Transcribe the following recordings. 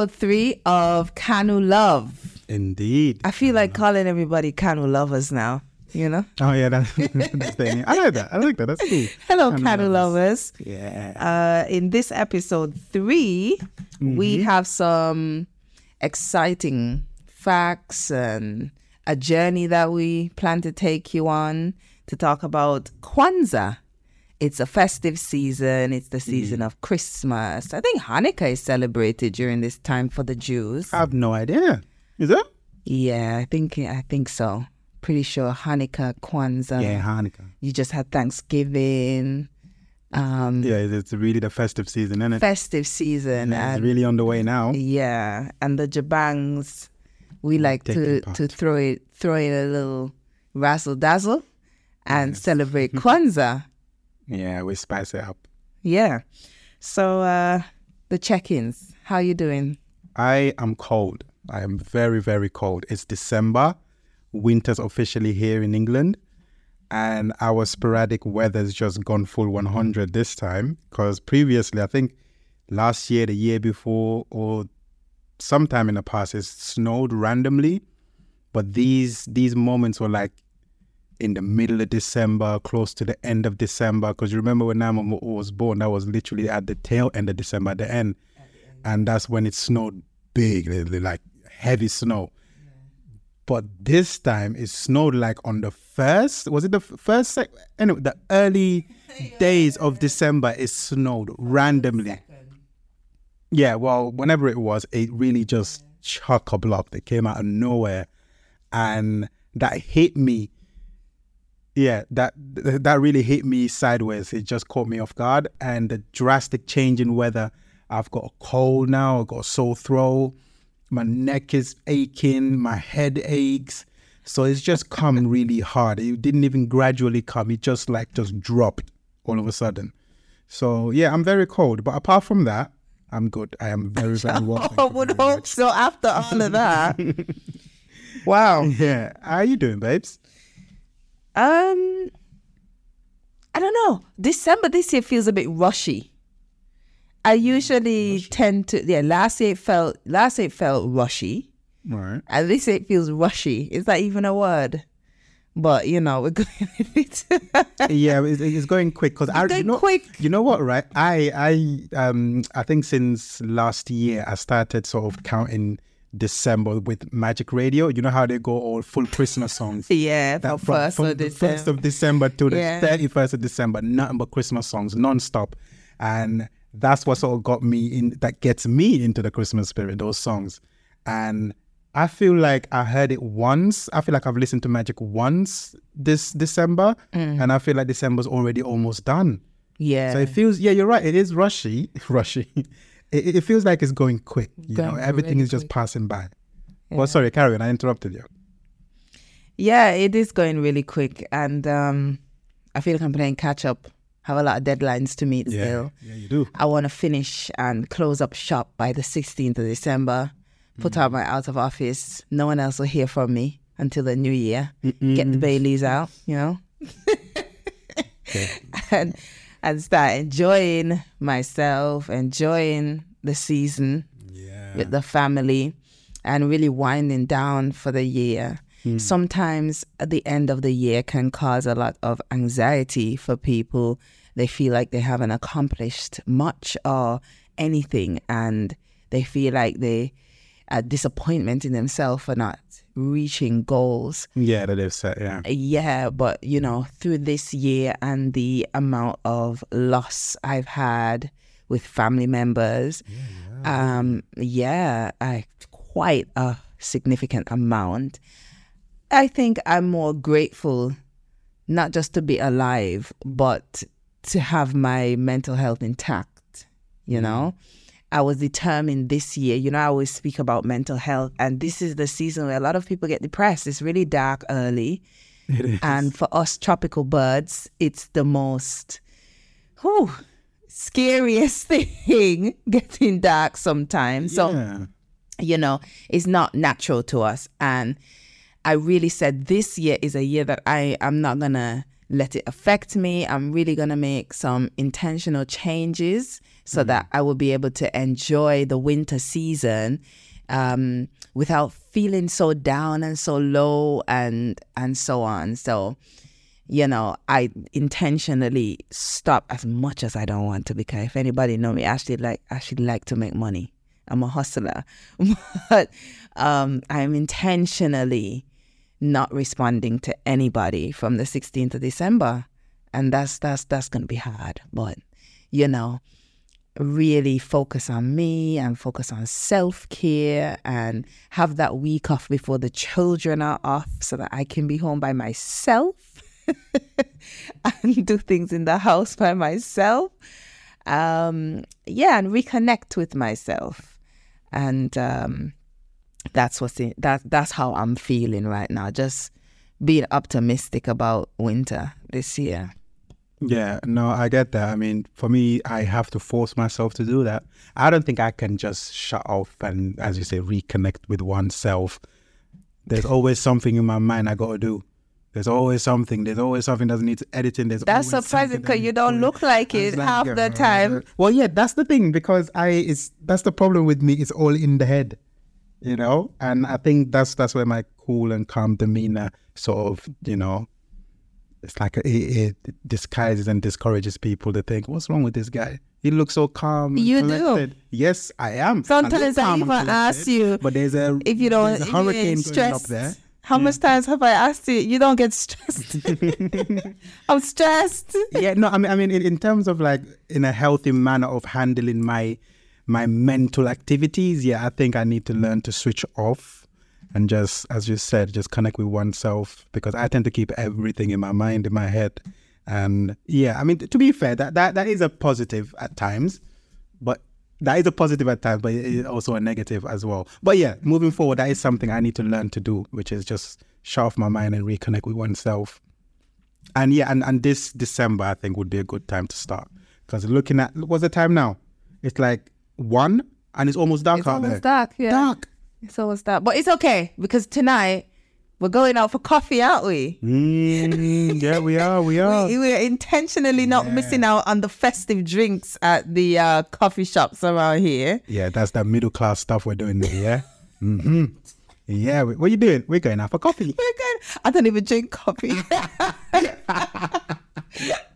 episode three of Kanu Love. Indeed. I feel like calling everybody Kanu lovers now. You know. Oh yeah, that's, that's the name. I like that. I like that. That's cool. Hello, Kanu Kanu lovers. Yeah. Uh, in this episode 3 we have some exciting facts and a journey that we plan to take you on to talk about Kwanzaa. It's a festive season. It's the season of Christmas. I think Hanukkah is celebrated during this time for the Jews. I have no idea. Is it? Yeah, I think I think so. Pretty sure Hanukkah, Kwanzaa. yeah, Hanukkah. You just had Thanksgiving. Um, Yeah, it's it's really the festive season, isn't it? festive season Yeah, it's and really on the way now. yeah and the jabangs we like to part. to throw it throw it a little razzle dazzle and celebrate kwanzaa Yeah, we spice it up. yeah so uh the check-ins how you doing I am cold. I am very, very cold. It's December. Winter's officially here in England. And our sporadic weather's just gone full 100 this time. Because previously, I think last year, the year before, or sometime in the past, it snowed randomly. But these these moments were like in the middle of December, close to the end of December. Because you remember when Nama was born, that was literally at the tail end of December, at the end. And that's when it snowed big, like heavy snow. But this time it snowed like on the first, was it the first, sec- anyway, the early days of December, it snowed randomly. Yeah, well, whenever it was, it really just chock a block. that came out of nowhere. And that hit me. Yeah, that that really hit me sideways. It just caught me off guard. And the drastic change in weather. I've got a cold now. I've got a sore throat. My neck is aching. My head aches. So it's just come really hard. It didn't even gradually come. It just like just dropped all of a sudden. So yeah, I'm very cold. But apart from that, I'm good. I am very, very well. i would hope so after all of that wow. Yeah. How are you doing, babes? Um i don't know december this year feels a bit rushy i usually tend to yeah last year it felt last year it felt rushy right. At least it feels rushy. Is that even a word? But you know, we're going yeah, it's, it's going quick because I you know, quick. You know what, right? I I um I think since last year I started sort of counting December with Magic Radio. You know how they go all full Christmas songs. yeah, That from, first from of the December. first of December to the Yeah. first of December, nothing but Christmas songs non-stop. And that's what sort of got me in that gets me into the Christmas spirit, those songs. And I feel like I heard it once. I feel like I've listened to Magic once this December, Mm. and I feel like December's already almost done. yeah. So it feels, yeah, you're right. It is rushy, rushy. It, it feels like it's going quick. You know, everything really is just passing by. Well, sorry, Carrie, I interrupted you. yeah, it is going really quick, and um, I feel like I'm playing catch up. Have a lot of deadlines to meet Yeah, still. yeah, you do. I want to finish and close up shop by the 16th of December. Put out my out of office. No one else will hear from me until the new year. Get the Baileys out, you know, and and start enjoying myself, enjoying the season Yeah. with the family, and really winding down for the year. Hmm. Sometimes at the end of the year can cause a lot of anxiety for people. They feel like they haven't accomplished much or anything, and they feel like they are disappointment in themselves for not reaching goals. Yeah, that they've said, yeah. Yeah, but you know, through this year and the amount of loss I've had with family members, um, yeah, I quite a significant amount. I think I'm more grateful not just to be alive, but to have my mental health intact, you know? I was determined this year. You know, I always speak about mental health, and this is the season where a lot of people get depressed. It's really dark early. It is. And for us tropical birds, it's the most whew, scariest thing getting dark sometimes. So, you know, it's not natural to us. And I really said this year is a year that I am not gonna let it affect me. I'm really gonna make some intentional changes so that I will be able to enjoy the winter season um, without feeling so down and so low and and so on. So, you know, I intentionally stop as much as I don't want to because if anybody know me, I actually like I actually like to make money. I'm a hustler, but um, I'm intentionally not responding to anybody from the 16th of December, and that's that's that's gonna be hard. But you know, really focus on me and focus on self care and have that week off before the children are off so that I can be home by myself and do things in the house by myself. Um, yeah, and reconnect with myself. And um, that's what's in, that that's how I'm feeling right now. Just being optimistic about winter this year. Yeah, no, I get that. I mean, for me, I have to force myself to do that. I don't think I can just shut off and, as you say, reconnect with oneself. There's always something in my mind I got to do. There's always something. There's always something that needs editing. There's that's surprising because you don't look like it like, half the time. Well, yeah, that's the thing because I is that's the problem with me. It's all in the head, you know. And I think that's that's where my cool and calm demeanor sort of, you know, it's like a, it, it, disguises and discourages people to think, what's wrong with this guy? He looks so calm. You collected. do. Yes, I am. Sometimes I even ask you, but there's a if you don't a hurricane going up there. How yeah. much times have I asked you? You don't get stressed. I'm stressed. Yeah, no, I mean, I mean, in, in terms of like in a healthy manner of handling my my mental activities, yeah, I think I need to learn to switch off and just as you said just connect with oneself because i tend to keep everything in my mind in my head. And yeah i mean to be fair that that, that is a positive at times but that is a positive at times but it's also a negative as well. But yeah moving forward that is something i need to learn to do which is just shut off my mind and reconnect with oneself. And yeah and, and this december i think would be a good time to start because looking at what's the time now? It's like one and it's almost dark it's out almost there. dark yeah. Dark so what's that? But it's okay because tonight we're going out for coffee, aren't we? Mm, yeah, we are. We are. we, we're intentionally not yeah. missing out on the festive drinks at the uh, coffee shops around here. Yeah, that's that middle class stuff we're doing there. Yeah. mm-hmm. Yeah. What are you doing? We're going out for coffee. We're going. I don't even drink coffee.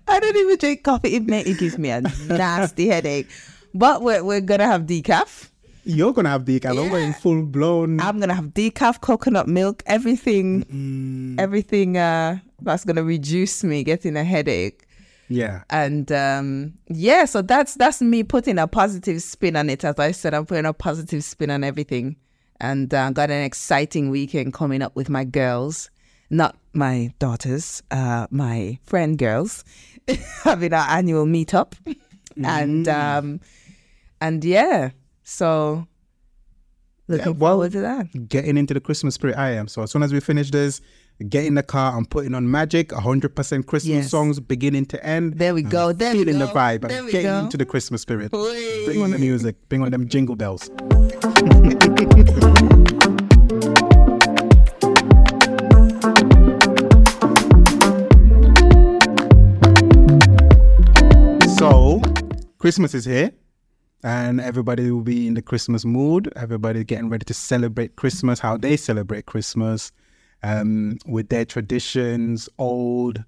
I don't even drink coffee. It, it gives me a nasty headache. But we're we're gonna have decaf. You're gonna have decaf. Yeah. I'm going full blown. I'm gonna have decaf, coconut milk, everything, mm. everything uh, that's gonna reduce me getting a headache. Yeah. And um, yeah, so that's that's me putting a positive spin on it. As I said, I'm putting a positive spin on everything, and uh, got an exciting weekend coming up with my girls, not my daughters, uh, my friend girls, having our annual meetup, mm. and um, and yeah so looking yeah, well, forward to that. Getting into the Christmas spirit, I am. So as soon as we finish this, get in the car and putting on magic, 100% Christmas yes. songs beginning to end. There we go. There feeling go. the vibe and getting go. into the Christmas spirit. Whee. Bring on the music. Bring on them jingle bells. so, Christmas is here and everybody will be in the Christmas mood. Everybody getting ready to celebrate Christmas, how they celebrate Christmas, um, with their traditions, old,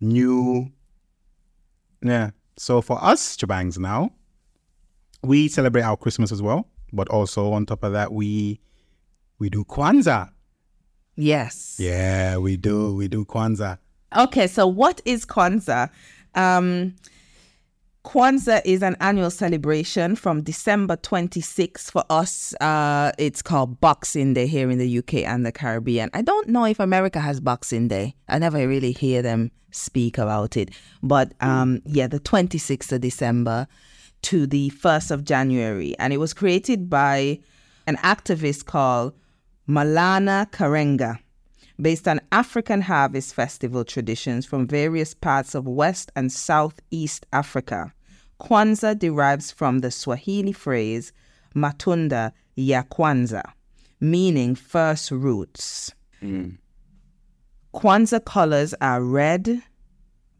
new. Yeah. So for us, Jabangs now, we celebrate our Christmas as well, but also on top of that, we we do Kwanzaa. Yes. Yeah, we do. We do Kwanzaa. Okay, so what is Kwanzaa? Um, Kwanzaa is an annual celebration from December 26th. For us, uh, it's called Boxing Day here in the UK and the Caribbean. I don't know if America has Boxing Day. I never really hear them speak about it. But um, yeah, the 26th of December to the 1st of January. And it was created by an activist called Maulana Karenga based on African harvest festival traditions from various parts of West and Southeast Africa. Kwanzaa derives from the Swahili phrase matunda ya kwanza, meaning first roots. Mm. Kwanzaa colors are red,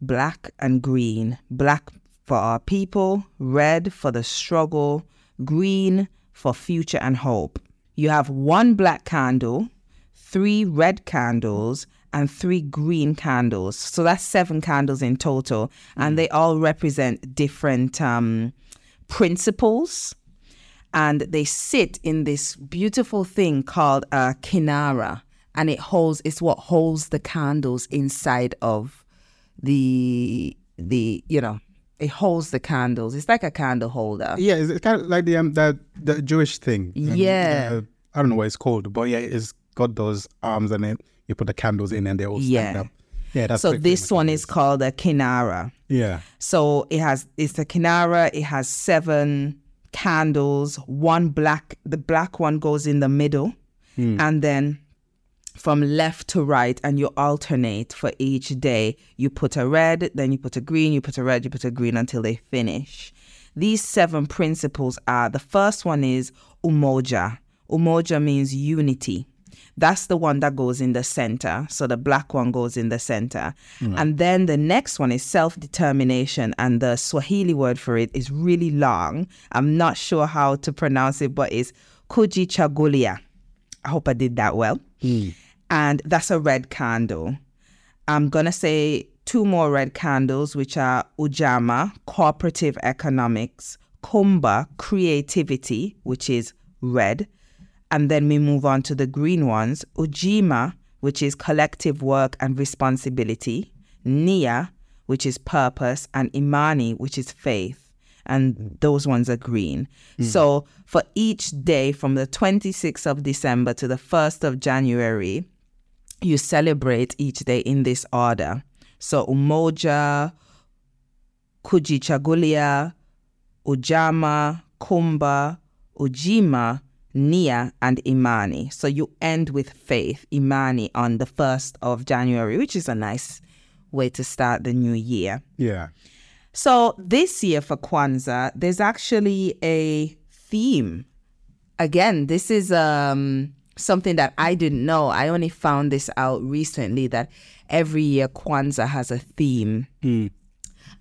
black, and green. Black for our people, red for the struggle, green for future and hope. You have one black candle, three red candles, and three green candles. So that's seven candles in total, and they all represent different um, principles. And they sit in this beautiful thing called a kinara, and it holds. It's what holds the candles inside of the the you know it holds the candles. It's like a candle holder. Yeah, it's, kind of like the um, that the Jewish thing. Um, Yeah. uh, I don't know what it's called, but yeah, it's got those arms and then you put the candles in and they all stand Yeah. up. Yeah, that's So this one is called a kinara. Yeah. So it has it's a kinara. It has seven candles. One black. The black one goes in the middle, hmm. and then from left to right, and you alternate for each day. You put a red, then you put a green. You put a red. You put a green until they finish. These seven principles are the first one is umoja. Umoja means unity. That's the one that goes in the center. So the black one goes in the center. And then the next one is self determination. And the Swahili word for it is really long. I'm not sure how to pronounce it, but it's kujichagulia. I hope I did that well. Hmm. And that's a red candle. I'm going to say two more red candles, which are Ujamaa, cooperative economics, Kuumba, creativity, which is red. And then we move on to the green ones Ujima, which is collective work and responsibility, Nia, which is purpose, and Imani, which is faith. And those ones are green. Hmm. So for each day from the 26th of December to the 1st of January, you celebrate each day in this order. So Umoja, Kujichagulia, Ujamaa, Kuumba, Ujima, Nia, and Imani. So you end with faith, Imani, on the 1st of January, which is a nice way to start the new year. Yeah. So this year for Kwanzaa, there's actually a theme. Again, this is um, something that I didn't know. I only found this out recently that every year Kwanzaa has a theme.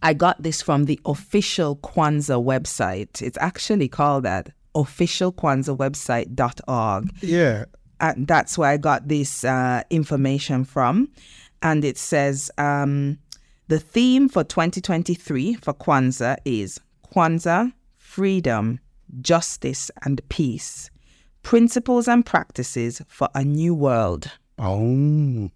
I got this from the official Kwanzaa website. It's actually called that officialkwanzaawebsite.org Yeah. and that's where I got this uh, information from. And it says um, the theme for 2023 for Kwanzaa is Kwanzaa, freedom, justice, and peace. Principles and practices for a new world. Oh.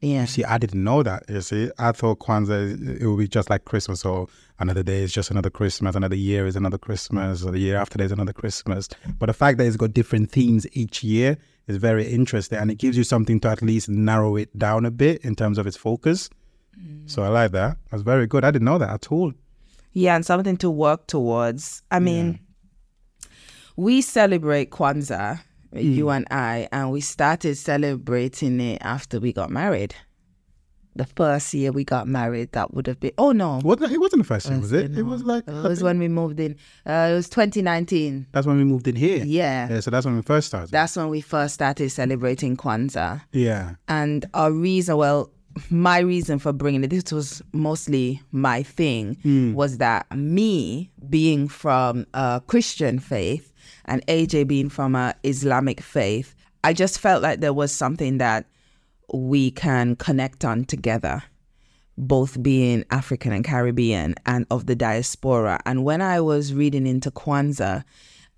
Yeah. See, I didn't know that. You see, I thought Kwanzaa it would be just like Christmas, or another day is just another Christmas, another year is another Christmas, or the year after that is another Christmas. But the fact that it's got different themes each year is very interesting, and it gives you something to at least narrow it down a bit in terms of its focus. So I like that. That's very good. I didn't know that at all. Yeah, and something to work towards. I mean, we celebrate Kwanzaa, you and I, and we started celebrating it after we got married. The first year we got married, that would have been, oh no, What? It wasn't the first year, was it? It was like it was when we moved in. Uh, it was 2019. that's when we moved in here. Yeah. Yeah. So that's when we first started. That's when we first started celebrating Kwanzaa. yeah. And our reason, well, my reason for bringing it, this was mostly my thing, was that me being from a Christian faith and AJ being from a Islamic faith, I just felt like there was something that we can connect on together, both being African and Caribbean and of the diaspora. And when I was reading into Kwanzaa,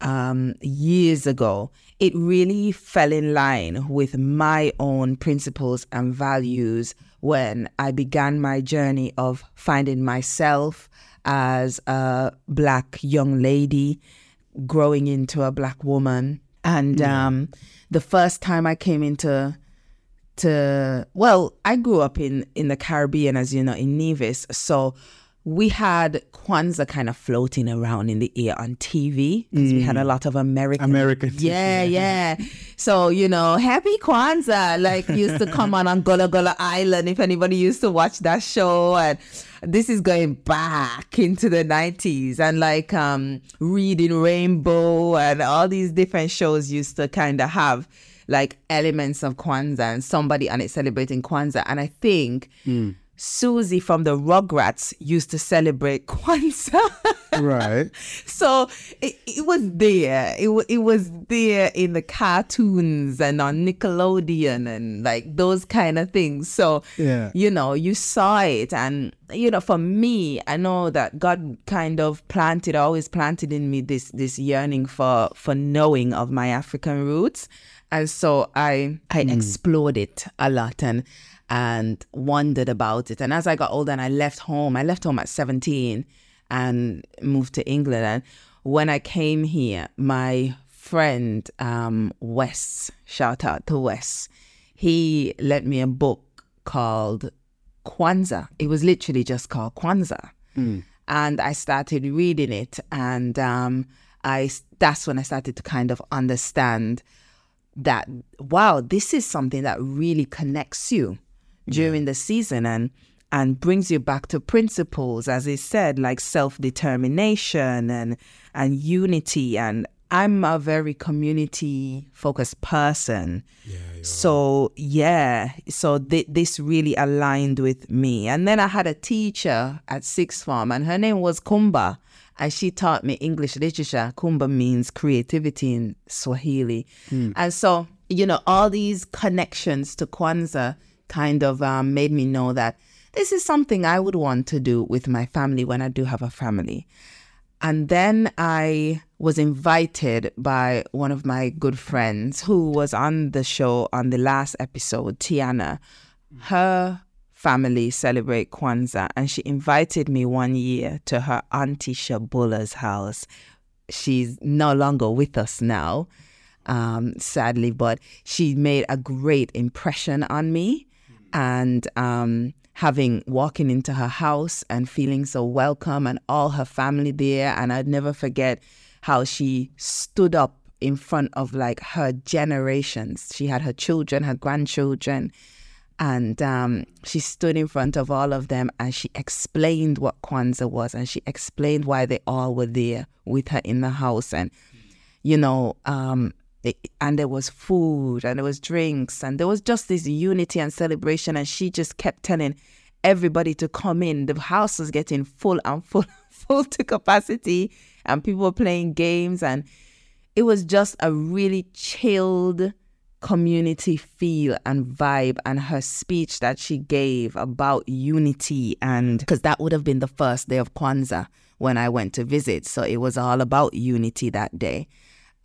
um, years ago, it really fell in line with my own principles and values when I began my journey of finding myself as a black young lady, growing into a black woman. And um, the first time I came into to well, I grew up in in the Caribbean, as you know, in Nevis. So we had Kwanzaa kind of floating around in the air on TV because we had a lot of American. American TV, Yeah, yeah. So you know, Happy Kwanzaa like used to come on on Gullah Gullah Island. If anybody used to watch that show, and this is going back into the nineties, and like um, Reading Rainbow and all these different shows used to kind of have like elements of Kwanzaa and somebody and it celebrating Kwanzaa. And I think Susie from the Rugrats used to celebrate Kwanzaa. right. So it, it was there. It, it was there in the cartoons and on Nickelodeon and like those kind of things. So, yeah. you know, you saw it. And, you know, for me, I know that God kind of planted, always planted in me this, this yearning for, for knowing of my African roots. And so I, I mm. explored it a lot. And, and wondered about it. And as I got older and I left home, I left home at 17 and moved to England. And when I came here, my friend um, Wes, shout out to Wes, he lent me a book called Kwanzaa. It was literally just called Kwanzaa. Mm. And I started reading it, and um, I that's when I started to kind of understand that wow, this is something that really connects you during the season and and brings you back to principles as he said like self-determination and and unity and I'm a very community focused person. Yeah, so yeah, so th- this really aligned with me. And then I had a teacher at sixth form, and her name was Kumba, and she taught me English literature. Kumba means creativity in Swahili, mm. and so you know all these connections to Kwanzaa kind of um, made me know that this is something I would want to do with my family when I do have a family. And then I was invited by one of my good friends who was on the show on the last episode, Tiana. Her family celebrate Kwanzaa, and she invited me one year to her auntie Shabula's house. She's no longer with us now, um, sadly, but she made a great impression on me and um, having walking into her house and feeling so welcome and all her family there. And I'd never forget how she stood up in front of like her generations. She had her children, her grandchildren, and um, she stood in front of all of them and she explained what Kwanzaa was and she explained why they all were there with her in the house. And, you know, um, and there was food and there was drinks and there was just this unity and celebration and she just kept telling everybody to come in. The house was getting full and full full to capacity and people were playing games and it was just a really chilled community feel and vibe and her speech that she gave about unity and because that would have been the first day of Kwanzaa when I went to visit. So it was all about unity that day.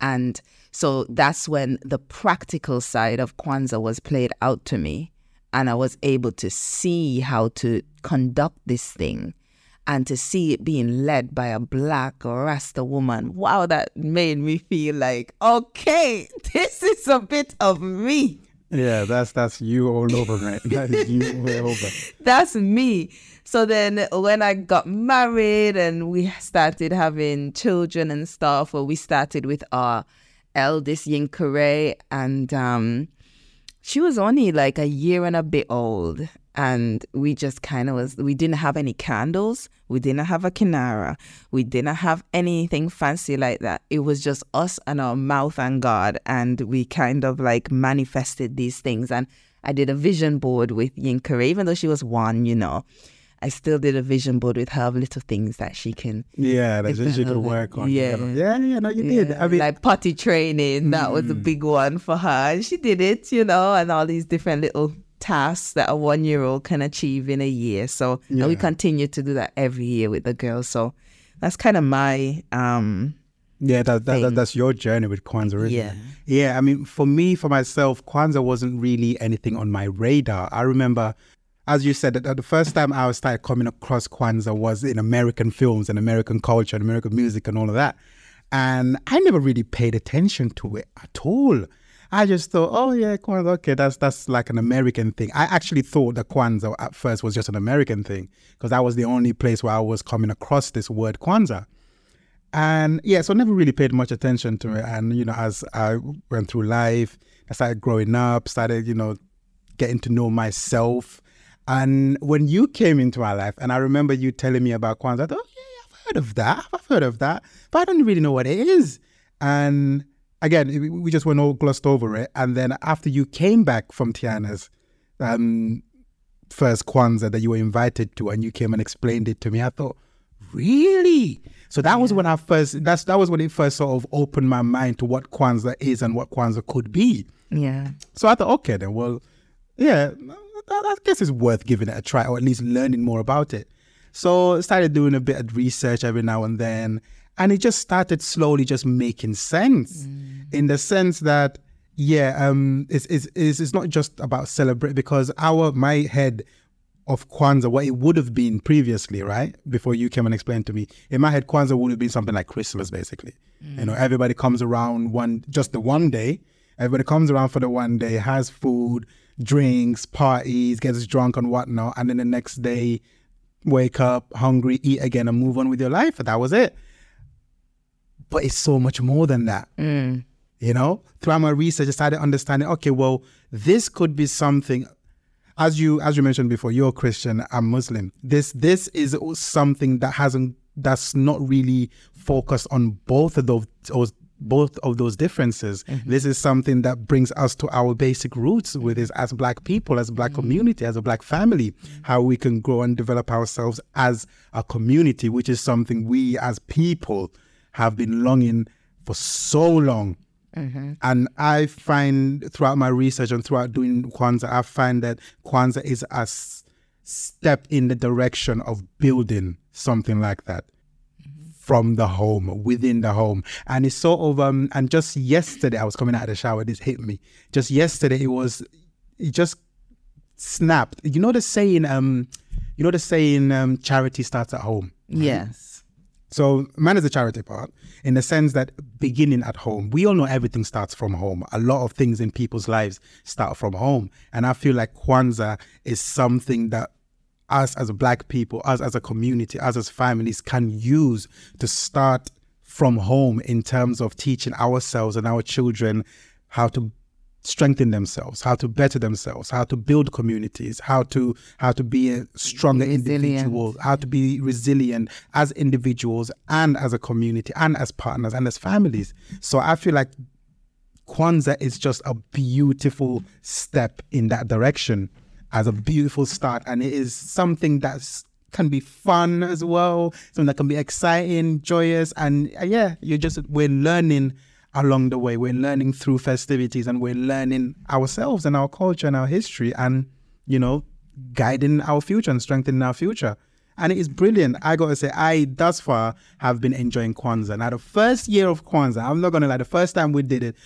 And so that's when the practical side of Kwanzaa was played out to me. And I was able to see how to conduct this thing and to see it being led by a black Rasta woman. Wow, that made me feel like, okay, this is a bit of me. Yeah, that's that's you all over, right? That is you all over. That's me. So then when I got married and we started having children and stuff, or we started with our eldest Yinkere, and um, she was only like a year and a bit old. And we just kind of was, we didn't have any candles. We didn't have a kinara. We didn't have anything fancy like that. It was just us and our mouth and God. And we kind of like manifested these things. And I did a vision board with Yinkere, even though she was one, you know. I still did a vision board with her of little things that she can. Yeah, that she could work on. Yeah, yeah, yeah. No, you yeah. did. I mean, like potty training. That mm. was a mm. big one for her, and she did it. You know, and all these different little tasks that a one-year-old can achieve in a year. So yeah. we continue to do that every year with the girls. So that's kind of my um yeah, that, that, that, that's your journey with Kwanzaa, isn't yeah. it? Yeah. I mean, for me, for myself, Kwanzaa wasn't really anything on my radar. I remember as you said, the first time I started coming across Kwanzaa was in American films and American culture and American music and all of that. And I never really paid attention to it at all. I just thought, oh yeah, Kwanzaa, okay, that's that's like an American thing. I actually thought that Kwanzaa at first was just an American thing because that was the only place where I was coming across this word Kwanzaa. And yeah, so I never really paid much attention to it. And you know, as I went through life, I started growing up, started you know getting to know myself and when you came into my life, and I remember you telling me about Kwanzaa, I thought, oh, yeah, I've heard of that. I've heard of that. But I don't really know what it is. And again, we just went all glossed over it. And then after you came back from Tiana's, um, first Kwanzaa that you were invited to and you came and explained it to me, I thought, really? So that was when I first that's that was when it first sort of opened my mind to what Kwanzaa is and what Kwanzaa could be. Yeah. So I thought, okay, then, well, yeah, I guess it's worth giving it a try or at least learning more about it. So I started doing a bit of research every now and then, and it just started slowly just making sense in the sense that, yeah, um, it's, it's, it's, it's not just about celebrate because our, my head of Kwanzaa, what it would have been previously, right? Before you came and explained to me, in my head, Kwanzaa would have been something like Christmas, basically. You know, everybody comes around one, just the one day. Everybody comes around for the one day, has food, drinks, parties, gets drunk and whatnot, and then the next day, wake up hungry, eat again, and move on with your life. That was it. But it's so much more than that. Mm. You know, throughout my research, I started understanding. Okay, well, this could be something. As you as you mentioned before, you're Christian, I'm Muslim. This this is something that hasn't that's not really focused on both of those, those both of those differences. Mm-hmm. This is something that brings us to our basic roots with us as black people, as a black mm-hmm. community, as a black family, mm-hmm. how we can grow and develop ourselves as a community, which is something we as people have been longing for so long. And I find throughout my research and throughout doing Kwanzaa, I find that Kwanzaa is a s- step in the direction of building something like that from the home, within the home. And it's sort of um and just yesterday I was coming out of the shower, this hit me. Just yesterday it was it just snapped. You know the saying, um, you know the saying um charity starts at home. Yes. So man is a charity part in the sense that beginning at home. We all know everything starts from home. A lot of things in people's lives start from home. And I feel like Kwanzaa is something that us as black people, us as a community, us as families can use to start from home in terms of teaching ourselves and our children how to strengthen themselves, how to better themselves, how to build communities, how to how to be a stronger Resilient. individual, how to be resilient as individuals and as a community and as partners and as families. So I feel like Kwanzaa is just a beautiful step in that direction as a beautiful start. And it is something that's can be fun as well, something that can be exciting, joyous, and uh, yeah, you're just we're learning along the way. We're learning through festivities and we're learning ourselves and our culture and our history and you know, guiding our future and strengthening our future. And it is brilliant. I gotta say, I thus far have been enjoying Kwanzaa. Now, the first year of Kwanzaa, I'm not gonna lie, the first time we did it,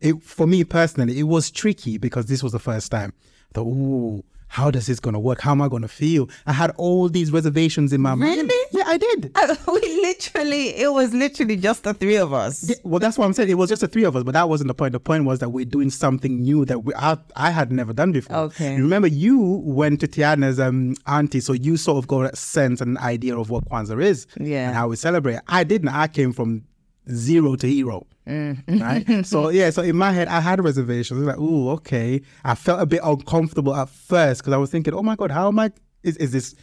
it for me personally, it was tricky because this was the first time. Thought, ooh, how does this gonna work? How am I gonna feel? I had all these reservations in my mind. Really? Yeah, I did. we literally, it was literally just the three of us. Yeah, well, that's what I'm saying. It was just the three of us, but that wasn't the point. The point was that we're doing something new that we, I, I had never done before. Okay. You remember, you went to Tiana's um, auntie, so you sort of got a sense and idea of what Kwanzaa is Yeah. and how we celebrate. I didn't. I came from zero to hero. Mm. Right. so yeah. So in my head, I had reservations. I was like, "Ooh, okay." I felt a bit uncomfortable at first because I was thinking, "Oh my god, how am I? Is is this?"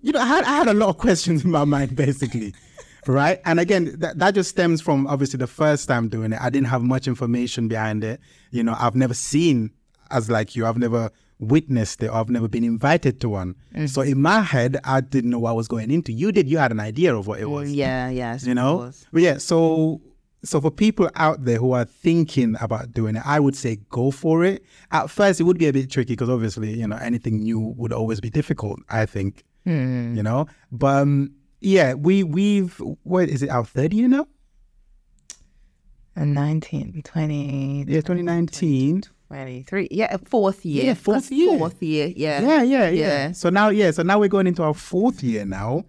You know, I had I had a lot of questions in my mind, basically. right. And again, that that just stems from obviously the first time doing it. I didn't have much information behind it. You know, I've never seen as like you. I've never witnessed it. Or I've never been invited to one. So in my head, I didn't know what I was going into. You did. You had an idea of what it was Yeah, yes. you know but yeah so so for people out there who are thinking about doing it i would say go for it at first it would be a bit tricky because obviously you know anything new would always be difficult i think Hmm. you know but um yeah we we've what is it our third year now And 19, 20, yeah 2019 23. Yeah, uh, fourth year. Yeah, fourth That's year. Fourth year, yeah. yeah, yeah, yeah. Yeah. So now, yeah, so now we're going into our fourth year now.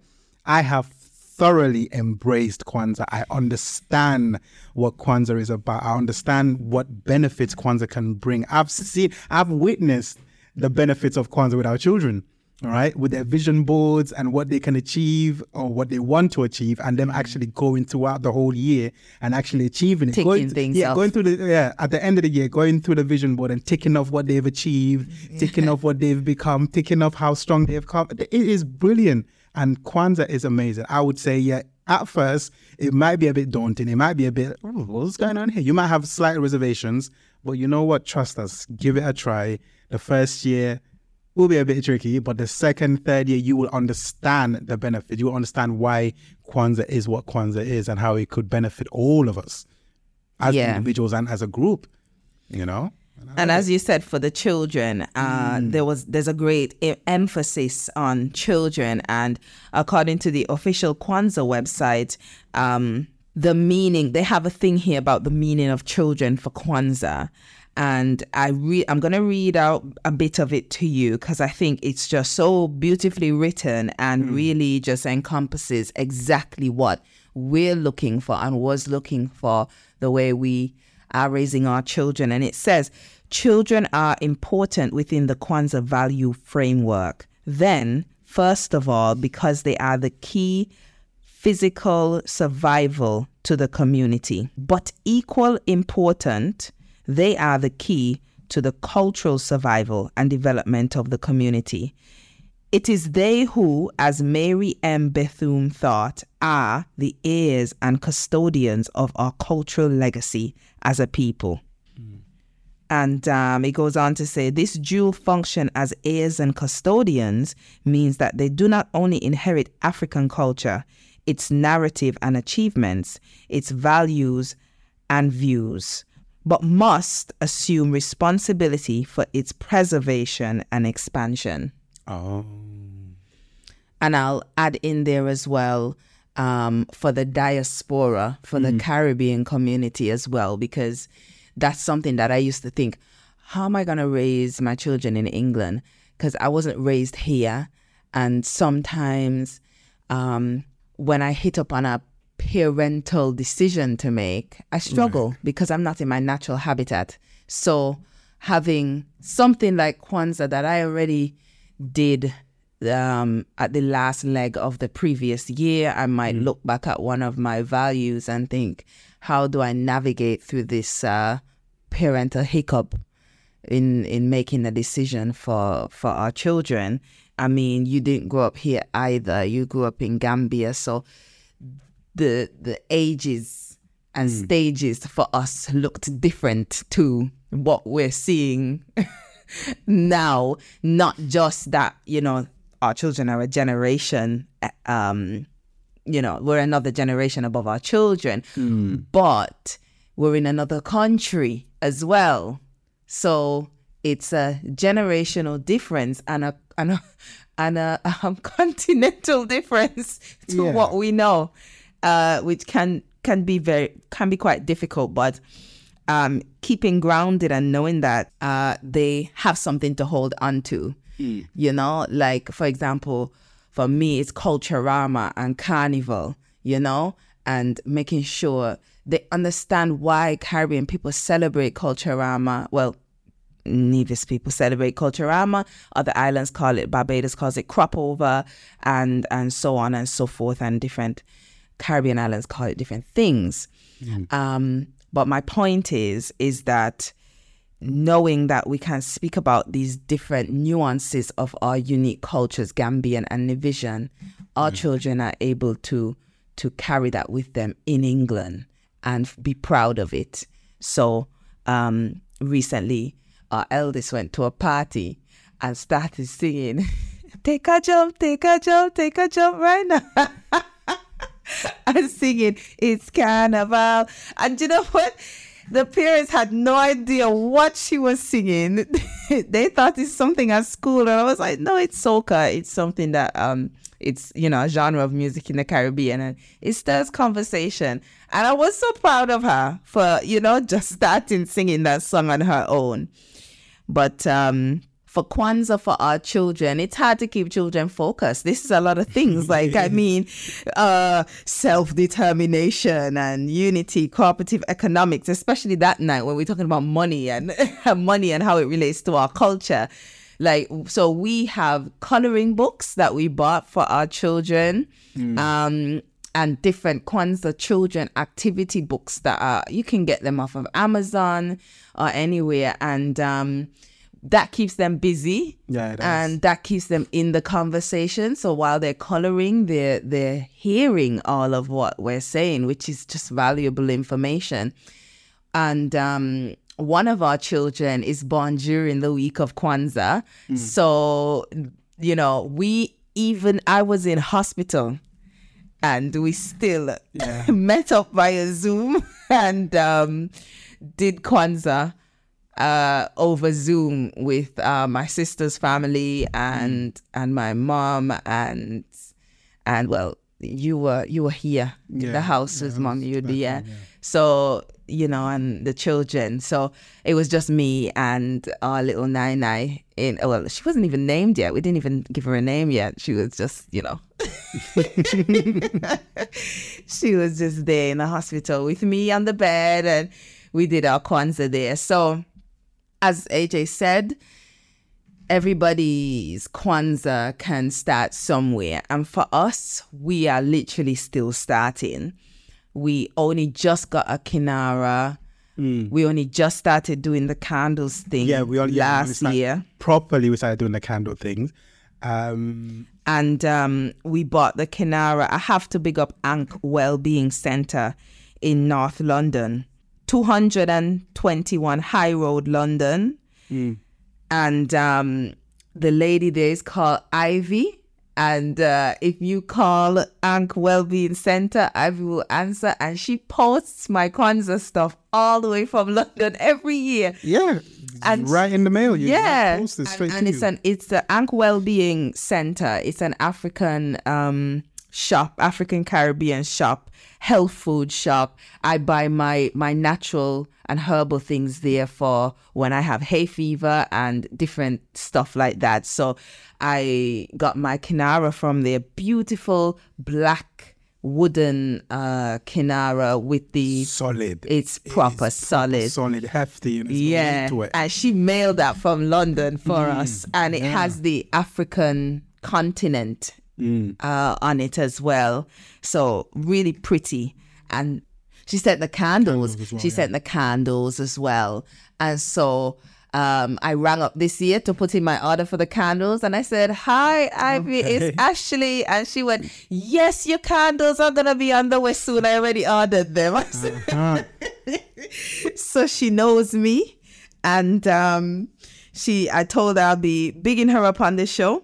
I have thoroughly embraced Kwanzaa. I understand what Kwanzaa is about. I understand what benefits Kwanzaa can bring. I've seen, I've witnessed the benefits of Kwanzaa with our children. All right, with their vision boards and what they can achieve or what they want to achieve, and them mm-hmm. actually going throughout the whole year and actually achieving it. Ticking going, things yeah, off. going through the yeah at the end of the year, going through the vision board and ticking off what they've achieved, mm-hmm. ticking off what they've become, ticking off how strong they've come. It is brilliant, and Kwanzaa is amazing. I would say, yeah, at first it might be a bit daunting. It might be a bit, "Oh, what's going on here? You might have slight reservations, but you know what? Trust us. Give it a try. The first year, will be a bit tricky, but the second, third year, you will understand the benefit. You will understand why Kwanzaa is what Kwanzaa is and how it could benefit all of us as Yeah. individuals and as a group, you know? And as you said, for the children, uh, Mm. there was there's a great e- emphasis on children, and according to the official Kwanzaa website, um, the meaning they have a thing here about the meaning of children for Kwanzaa, and I re- I'm gonna read out a bit of it to you because I think it's just so beautifully written and hmm. really just encompasses exactly what we're looking for and was looking for the way we are raising our children. And it says, children are important within the Kwanzaa value framework. Then, first of all, because they are the key physical survival to the community. But equal important, they are the key to the cultural survival and development of the community. It is they who, as Mary M. Bethune thought, are the heirs and custodians of our cultural legacy as a people. And um, it goes on to say this dual function as heirs and custodians means that they do not only inherit African culture, its narrative and achievements, its values and views, but must assume responsibility for its preservation and expansion. Oh. And I'll add in there as well um, for the diaspora, for the Caribbean community as well, because that's something that I used to think, how am I going to raise my children in England? Because I wasn't raised here. And sometimes um, when I hit up on a parental decision to make, I struggle because I'm not in my natural habitat. So having something like Kwanzaa that I already did um, at the last leg of the previous year, I might look back at one of my values and think, how do I navigate through this uh, parental hiccup in in making a decision for for our children? I mean, you didn't grow up here either. You grew up in Gambia, so the the ages and stages for us looked different to what we're seeing now. Not just that you know our children are a generation uh, um you know we're another generation above our children but we're in another country as well. So it's a generational difference and a and a, and a um, continental difference to Yeah. what we know uh which can can be very can be quite difficult but um, keeping grounded and knowing that uh, they have something to hold on to. You know, like for example, for me, it's Culturama and Carnival, you know, and making sure they understand why Caribbean people celebrate Culturama. Well, Nevis people celebrate Culturama. Other islands call it Barbados calls it crop over, and and so on and so forth. And different Caribbean islands call it different things. Um, but my point is is that knowing that we can speak about these different nuances of our unique cultures, Gambian and Nevisian, our children are able to to carry that with them in England and be proud of it. So um, recently, our eldest went to a party and started singing, "Take a jump, take a jump, take a jump right now." and singing it's carnival. And you know what? The parents had no idea what she was singing. They thought it's something at school and i was like no it's soca. It's something that um it's you know a genre of music in the caribbean and it stirs conversation. And i was so proud of her for you know just starting singing that song on her own. But um, for Kwanzaa for our children, it's hard to keep children focused. This is a lot of things. Like, I mean, uh, self determination and unity, cooperative economics, especially that night when we're talking about money and money and how it relates to our culture. Like, so we have coloring books that we bought for our children. Um, and different Kwanzaa children activity books that are you can get them off of Amazon or anywhere, and um, that keeps them busy. Yeah, and that keeps them in the conversation. So while they're coloring, they're they're hearing all of what we're saying, which is just valuable information. And um, one of our children is born during the week of Kwanzaa. So, you know, we even, I was in hospital and we still Yeah. met up via Zoom and um, did Kwanzaa uh, over Zoom with uh, my sister's family and and my mom and and well, you were you were here Yeah, the house the with mom. You'd be yeah. yeah. So you know, and the children. So it was just me and our little Nai Nai. In well, she wasn't even named yet. We didn't even give her a name yet. She was just, you know, she was just there in the hospital with me on the bed, and we did our Kwanzaa there. So, as AJ said, everybody's Kwanzaa can start somewhere. And for us, we are literally still starting. We only just got a Kinara. We only just started doing the candles thing Yeah, we all yeah, we last year. Properly, we started doing the candle things. Um, and um, we bought the Kinara. I have to big up Ank Wellbeing Centre in North London, 221 High Road, London. And um, the lady there is called Ivy. And uh, if you call Ank Wellbeing Centre, Ivy will answer. And she posts my Kwanzaa stuff all the way from London every year. yeah, And- right in the mail. You yeah, post it and, straight and to it's you. an it's the Ank Wellbeing Center. It's an African um shop, African Caribbean shop, health food shop. I buy my my natural and herbal things there for when I have hay fever and different stuff like that. So I got my kinara from there, beautiful black wooden uh kinara with the solid. it's proper solid solid, hefty. You know, it's got yeah, and she mailed that from London for us, and it has the African continent uh, on it as well. So really pretty, and she sent the candles. Candles well, she yeah. sent the candles as well, and so. Um, I rang up this year to put in my order for the candles, and I said, "Hi, Ivy, Okay. it's Ashley," and she went, "Yes, your candles are gonna be on the way soon. I already ordered them." I said, Ah, so she knows me and um she i told her i'll be bigging her up on the show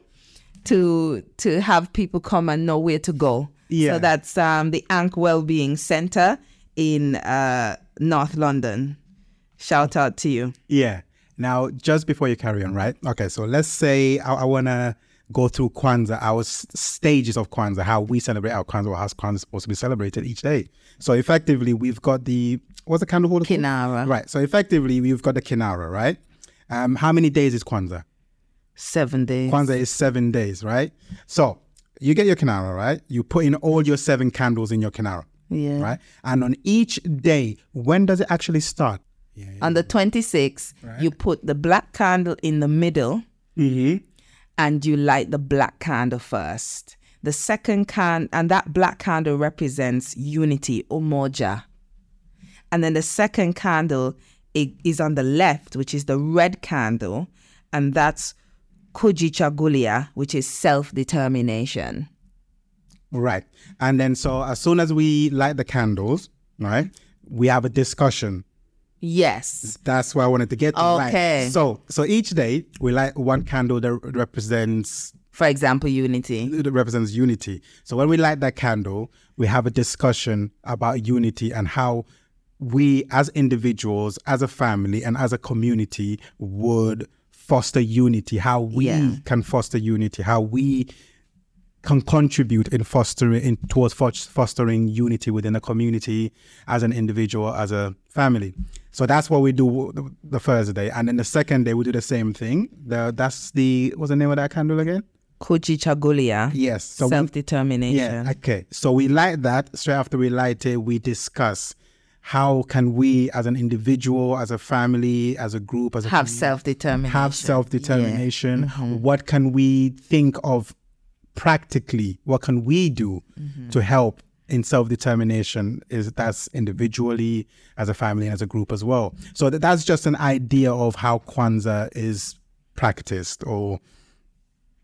to to have people come and know where to go Yeah. so that's um the ankh wellbeing center in uh north london shout out to you yeah. Now, just before you carry on, right? Okay, so let's say I, I want to go through Kwanzaa, our s- stages of Kwanzaa, how we celebrate our Kwanzaa, or how Kwanzaa is supposed to be celebrated each day. So effectively, we've got the what's the candle holder? Kinara. Right. So effectively, we've got the Kinara, right? Um, how many days is Kwanzaa? Seven days Kwanzaa is seven days, right? So you get your Kinara, right? You put in all your seven candles in your Kinara, yeah right? And on each day, when does it actually start? Yeah. on the 26th you put the black candle in the middle Mm-hmm. and you light the black candle first. The second can and that black candle represents unity, umoja. And then the second candle is on the left, which is the red candle, and that's kujichagulia, which is self-determination. Right. And then so as soon as we light the candles, right, we have a discussion. Yes. That's why I wanted to get to. right. Okay. So so each day we light one candle that represents For example, unity. It represents unity. So when we light that candle, we have a discussion about unity and how we as individuals, as a family, and as a community would foster unity, how we Yeah. can foster unity, how we can contribute in fostering in, towards fostering unity within a community as an individual as a family. So that's what we do the, the first day. And then the second day we do the same thing. The that's the what's the name of that candle again? Kujichagulia. yes. So self-determination. yeah. Okay. So we light that. Straight after we light it we discuss how can we as an individual as a family as a group as a have self-determination. have self determination. Mm-hmm. What can we think of practically? What can we do Mm-hmm. to help in self determination? Is that's individually, as a family, and as a group as well. So that, that's just an idea of how Kwanzaa is practiced, or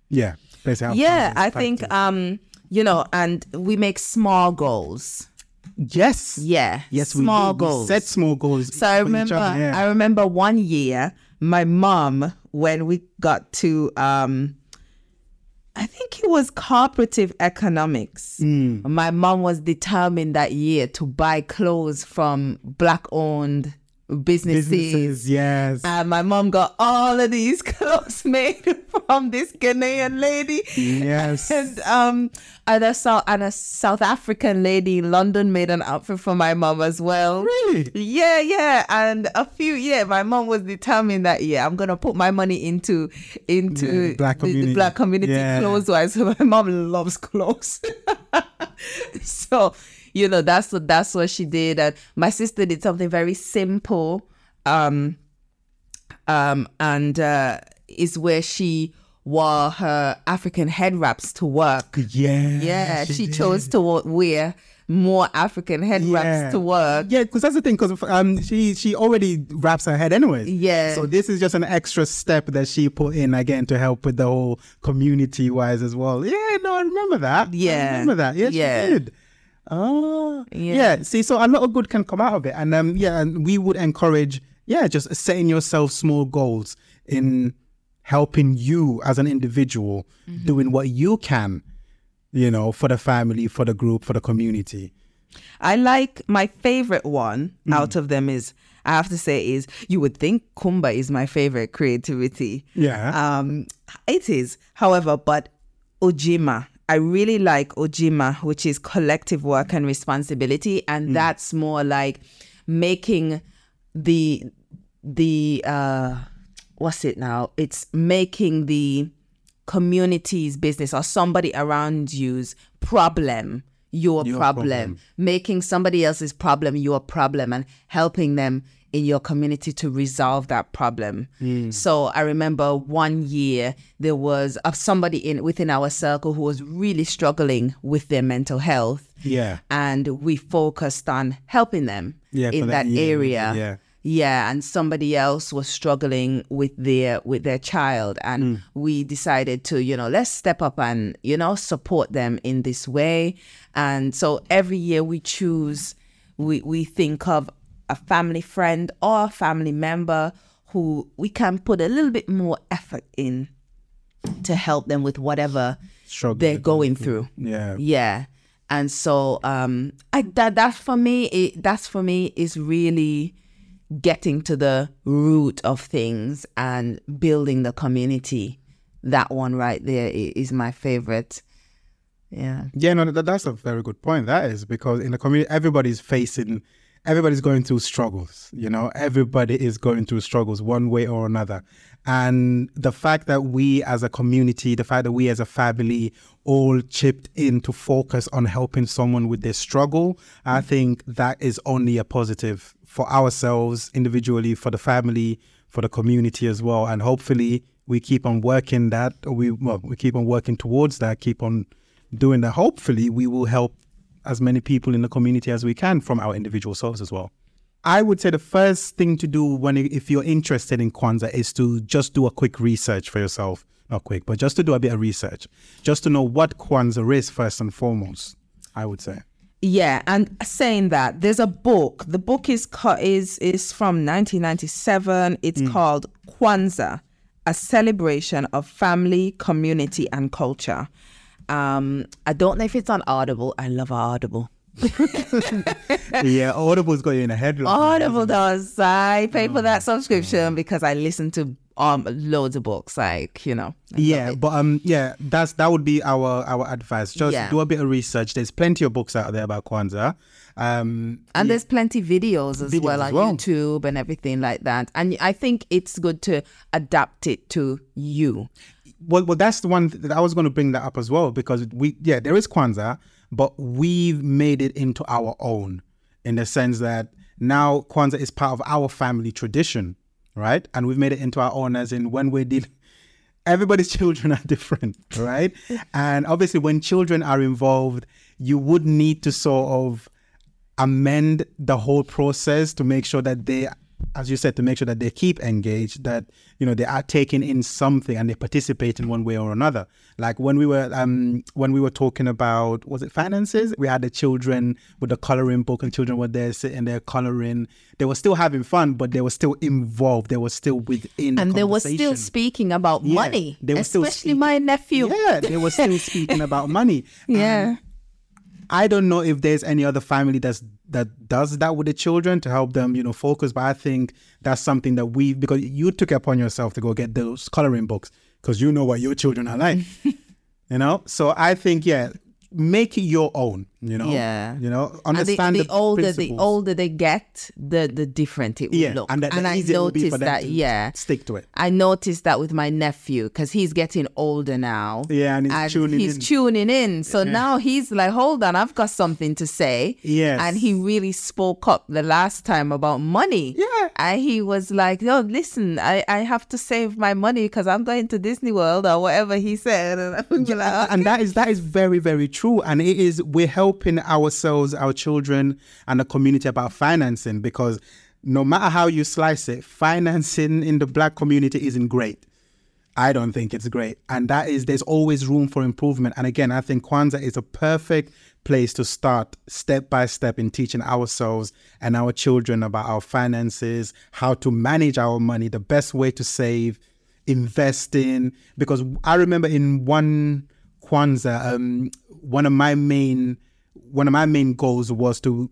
yeah, basically. yeah i think um you know and we make small goals Yes. Yeah. Yes, small. We goals. set small goals. So I remember, other, yeah. I remember one year, my mom, when we got to, um, I think it was cooperative economics. Mm. My mom was determined that year to buy clothes from black-owned businesses. Businesses, yes. And my mom got all of these clothes made from this Ghanaian lady. yes. And um, and a South and a South African lady in London made an outfit for my mom as well. Really? Yeah, yeah. And a few, yeah, my mom was determined that yeah, I'm gonna put my money into into Yeah, the black the- the community. black community Yeah. clothes wise. So my mom loves clothes. so you know that's what that's what she did. And my sister did something very simple. Um, um, and uh, is where she wore her African head wraps to work. Yeah. Yeah, she, did. chose to wear more African head Yeah. wraps to work. Yeah, because that's the thing. Because um, she she already wraps her head anyway. Yeah. So this is just an extra step that she put in again to help with the whole community wise as well. Yeah, no, I remember that. Yeah. I remember that. Yeah, Yeah. Oh, Yeah. yeah. See, so a lot of good can come out of it, and um, yeah, and we would encourage, yeah, just setting yourself small goals in helping you as an individual, Mm-hmm. doing what you can, you know, for the family, for the group, for the community. I like my favorite one Hmm. out of them is I have to say is you would think Kuumba is my favorite creativity. Yeah. Um, it is, however, but Ujima. I really like Ujima, which is collective work and responsibility, and that's more like making the the uh what's it now? It's making the community's business or somebody around you's problem your, Your problem. problem. making somebody else's problem your problem and helping them in your community to resolve that problem. So I remember one year there was somebody in within our circle who was really struggling with their mental health yeah. and we focused on helping them Yeah, in that that area. yeah. Yeah, and somebody else was struggling with their with their child and Mm. we decided to, you know, let's step up and, you know, support them in this way. And so every year we choose we we think of a family friend or a family member who we can put a little bit more effort in to help them with whatever Struggle they're they're going through. Yeah. Yeah. And so um I that that for me it, that's for me is really getting to the root of things and building the community. That one right there is my favorite. Yeah. Yeah, no, that, that's a very good point. That is because in the community, everybody's facing, everybody's going through struggles. You know, everybody is going through struggles one way or another. And the fact that we as a community, the fact that we as a family all chipped in to focus on helping someone with their struggle, I think that is only a positive for ourselves individually, for the family, for the community as well. And hopefully we keep on working that, we, well, we keep on working towards that, keep on doing that, hopefully we will help as many people in the community as we can from our individual selves as well. I would say the first thing to do when if you're interested in Kwanzaa is to just do a quick research for yourself. Not quick, but just to do a bit of research, just to know what Kwanzaa is first and foremost. I would say. Yeah, and saying that there's a book. The book is is is from 1997. It's mm. called Kwanzaa: A Celebration of Family, Community, and Culture. Um, I don't know if it's on Audible. I love Audible. yeah, Audible's got you in a headlock. Audible does. I pay for that subscription because I listen to um loads of books. Like you know. I Yeah, but um, yeah, that's that would be our our advice. Just Yeah. do a bit of research. There's plenty of books out there about Kwanzaa. Um, And there's plenty videos as Videos well as on well. YouTube and everything like that. And I think it's good to adapt it to you. Well, well, that's the one that I was going to bring that up as well because we, yeah, there is Kwanzaa, but we've made it into our own in the sense that now Kwanzaa is part of our family tradition, right? And we've made it into our own as in when we're dealing. Everybody's children are different, right? and obviously, when children are involved, you would need to sort of amend the whole process to make sure that they as you said, to make sure that they keep engaged, that you know they are taking in something and they participate in one way or another. Like when we were um when we were talking about was it finances? We had the children with the coloring book, and children were there sitting there coloring. They were still having fun, but they were still involved. They were still within, and the they were still speaking about Yeah, money, they were still especially my nephew. Yeah, they were still speaking about money. Yeah. I don't know if there's any other family that's that does that with the children to help them, you know, focus. But I think that's something that we because you took upon yourself to go get those coloring books because you know what your children are like, you know. So I think yeah, make it your own. You know, Yeah. you know, And the, understand the the, older the older they get, the the different it will yeah, look. and, the I easier it will be noticed that. yeah, stick to it. I noticed that with my nephew because he's getting older now. Yeah, and he's tuning he's in. tuning in. So now he's like, hold on, I've got something to say. Yes. And he really spoke up the last time about money. Yeah. And he was like, no, listen, I, I have to save my money because I'm going to Disney World or whatever he said. And like, and that is that is very very true and it is we're helping ourselves our children and the community about financing because no matter how you slice it financing in the black community isn't great. I don't think it's great. And that is there's always room for improvement. And again i think kwanzaa is a perfect place to start step by step in teaching ourselves and our children about our finances how to manage our money the best way to save invest in because I remember in one Kwanzaa, um, one of my main one of my main goals was to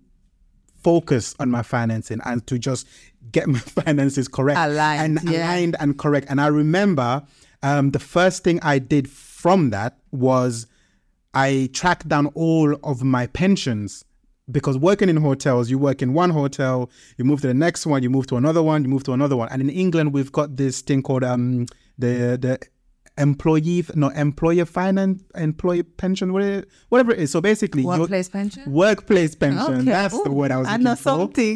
focus on my financing and to just get my finances correct Aligned, and yeah. aligned and correct. And I remember um, the first thing I did from that was I tracked down all of my pensions because working in hotels, you work in one hotel, you move to the next one, you move to another one, you move to another one. And in England, we've got this thing called um the the employee no employer finance employee pension whatever whatever it is. So basically, your- Workplace pension? Workplace pension. Okay. That's the word I was I looking know for.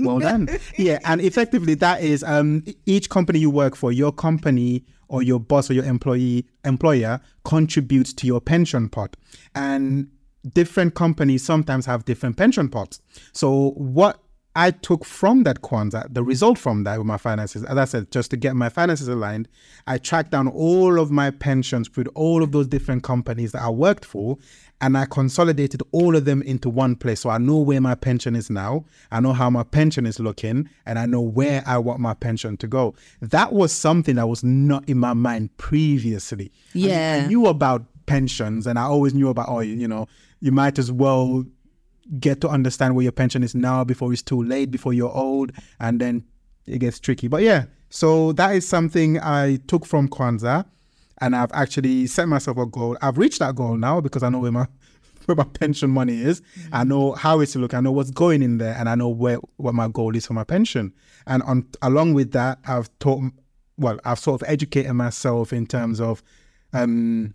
Well done. yeah, and effectively that is um each company you work for, your company or your boss or your employee employer contributes to your pension pot. And different companies sometimes have different pension pots. So what I took from that Kwanzaa, the result from that with my finances, as I said, just to get my finances aligned, I tracked down all of my pensions with all of those different companies that I worked for, and I consolidated all of them into one place. So I know where my pension is now, I know how my pension is looking, and I know where I want my pension to go. That was something that was not in my mind previously. I mean, Yeah. I knew about pensions, and I always knew about, oh, you know, you might as well get to understand where your pension is now before it's too late, before you're old, and then it gets tricky. But yeah, so that is something I took from Kwanzaa, and I've actually set myself a goal. I've reached that goal now because I know where my where my pension money is. I know how it's look. I know what's going in there, and I know where what my goal is for my pension. And on along with that, I've taught. Well, I've sort of educated myself in terms of um,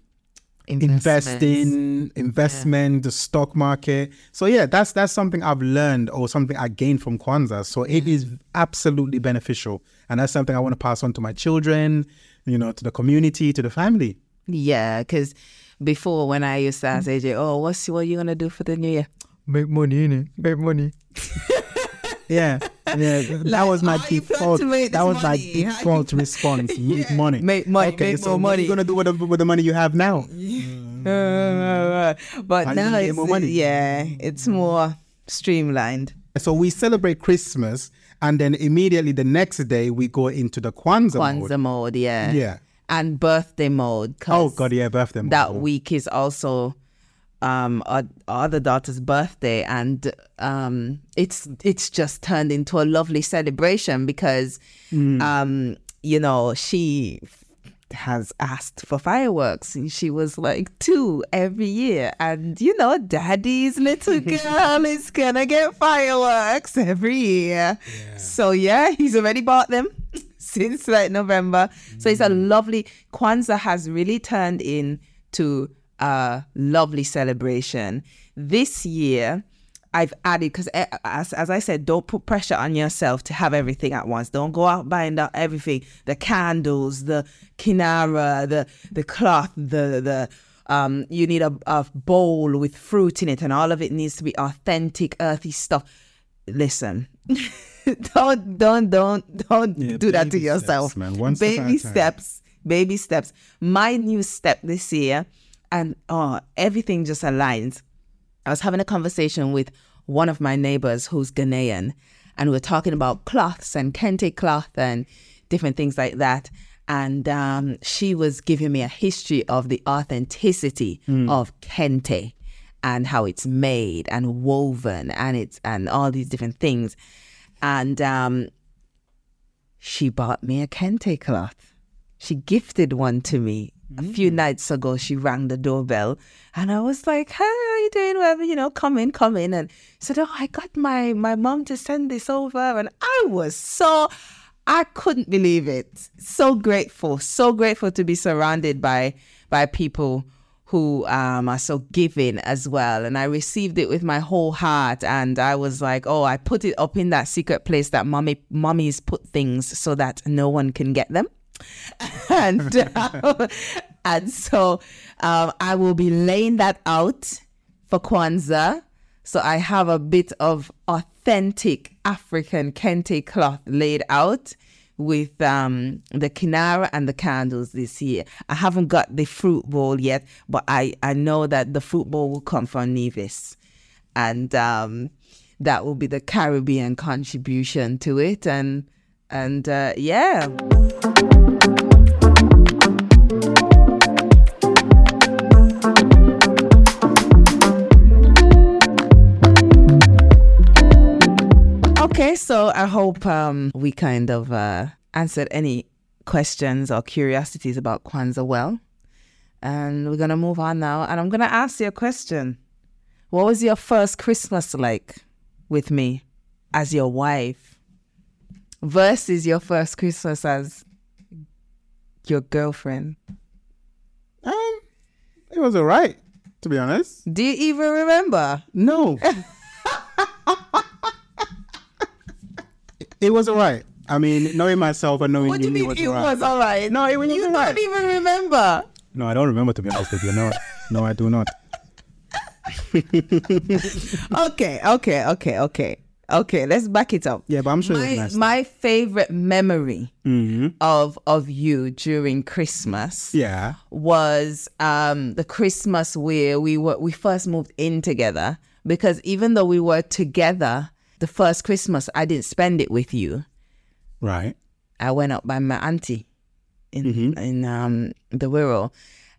investing, investment, the stock market. So yeah, that's that's something I've learned or something I gained from Kwanzaa. So it is absolutely beneficial, and that's something I want to pass on to my children, you know, to the community, to the family. Yeah, because before when I used to mm. ask AJ, oh, what's what are you gonna do for the new year? Make money, innit? Make money. Yeah, yeah. that was my default. That was my money? You default response. Make money. Make money, Okay, make so more what are money. you gonna do with the, with the money you have now? Uh, but How now it's more money? yeah, it's more streamlined. So we celebrate Christmas, and then immediately the next day we go into the Kwanzaa, mode. Kwanzaa mode, yeah, Yeah. and birthday mode. Oh God, yeah, birthday. mode. that week is also um our, our other daughter's birthday and um it's it's just turned into a lovely celebration because um you know she has asked for fireworks and she was like two every year. And you know daddy's little girl is gonna get fireworks every year. So yeah he's already bought them since like november. So it's a lovely kwanzaa has really turned into a lovely celebration this year I've added because as, as I said, don't put pressure on yourself to have everything at once. Don't go out buying out everything: the candles, the kinara, the the cloth, the the um. You need a, a bowl with fruit in it, and all of it needs to be authentic, earthy stuff. Listen, don't don't don't don't Yeah, do that to yourself steps, man. One step at a baby steps baby steps my new step this year and oh everything just aligns. I was having a conversation with one of my neighbors who's ghanaian and we are talking about cloths and kente cloth and different things like that. And um, she was giving me a history of the authenticity of kente and how it's made and woven and it's and all these different things. And um, she bought me a kente cloth. She gifted one to me a few nights ago. She rang the doorbell, and I was like, "Hey, how are you doing? Whatever, you know, come in, come in." And said, "Oh, I got my my mom to send this over," and I was so. I couldn't believe it. So grateful, so grateful to be surrounded by by people who um, are so giving as well. And I received it with my whole heart. And I was like, oh, I put it up in that secret place that mommy mummies put things so that no one can get them. and uh, and so um, I will be laying that out for Kwanzaa. So I have a bit of authentic African kente cloth laid out with um, the kinara and the candles this year. I haven't got the fruit bowl yet, but I, I know that the fruit bowl will come from Nevis. And um, that will be the Caribbean contribution to it. And and uh, yeah. Okay, so I hope um, we kind of uh, answered any questions or curiosities about Kwanzaa well. And we're going to move on now. And I'm going to ask you a question. What was your first Christmas like with me as your wife versus your first Christmas as your girlfriend? Um, it was all right, to be honest. Do you even remember? No. it was all right. I mean, knowing myself and knowing What do you you, mean it was it all right. was? No, it was You don't right. even remember. No, I don't remember to be honest with you. No, no, I do not. Okay, okay, okay, okay. Okay, let's back it up. Yeah, but I'm sure it was my, nice. my favorite memory hmm of of you during Christmas Yeah. was um the Christmas where we were we first moved in together because even though we were together the first Christmas I didn't spend it with you. Right. I went up by my auntie in Mm-hmm. in um the Wirral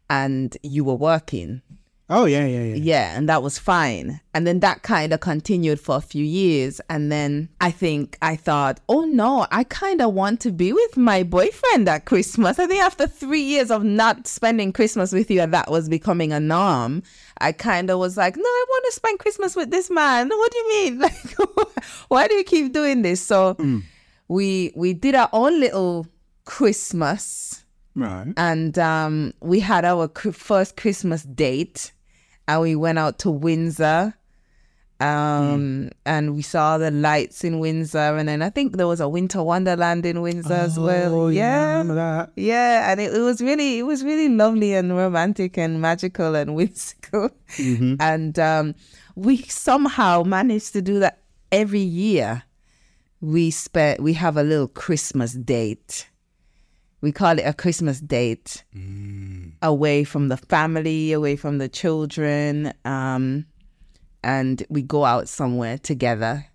and you were working. Oh yeah, yeah, yeah. Yeah, and that was fine. And then that kind of continued for a few years. And then I think I thought, oh no, I kind of want to be with my boyfriend at Christmas. I think after three years of not spending Christmas with you, and that was becoming a norm, I kind of was like, no, I want to spend Christmas with this man. What do you mean? Like, why do you keep doing this? So mm. we we did our own little Christmas Right. and um, we had our first Christmas date, and we went out to Windsor, um, and we saw the lights in Windsor, and then I think there was a Winter Wonderland in Windsor as well. Oh, yeah. Yeah, yeah, and it, it was really, it was really lovely and romantic and magical and whimsical, Mm-hmm. and um, we somehow managed to do that every year. We spent, we have a little Christmas date we call it a Christmas date away from the family, away from the children, um, and we go out somewhere together.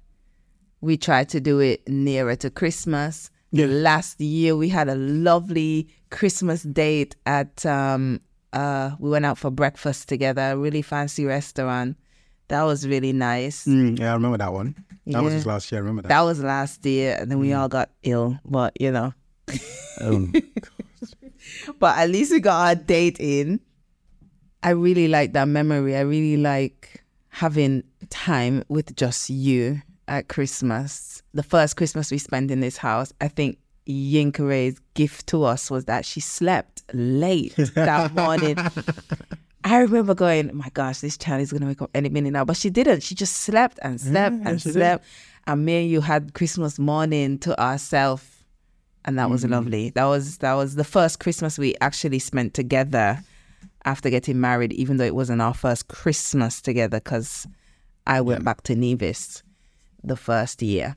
We try to do it nearer to Christmas. Yeah. Last year we had a lovely Christmas date at um, uh, we went out for breakfast together, a really fancy restaurant. That was really nice. Mm, yeah, I remember that one. That was Yeah. just last year. I remember that. That was last year, and then we all got ill, but you know. Um, but at least we got our date in. I really like that memory. I really like having time with just you at Christmas. The first Christmas we spent in this house, I think Yinkare's gift to us was that she slept late that morning. I remember going, my gosh, this child is going to wake up any minute now. But she didn't. She just slept and slept Yeah, and she did. slept. And me and you had Christmas morning to ourselves and that was lovely. That was that was the first Christmas we actually spent together after getting married, even though it wasn't our first Christmas together because I went back to Nevis the first year.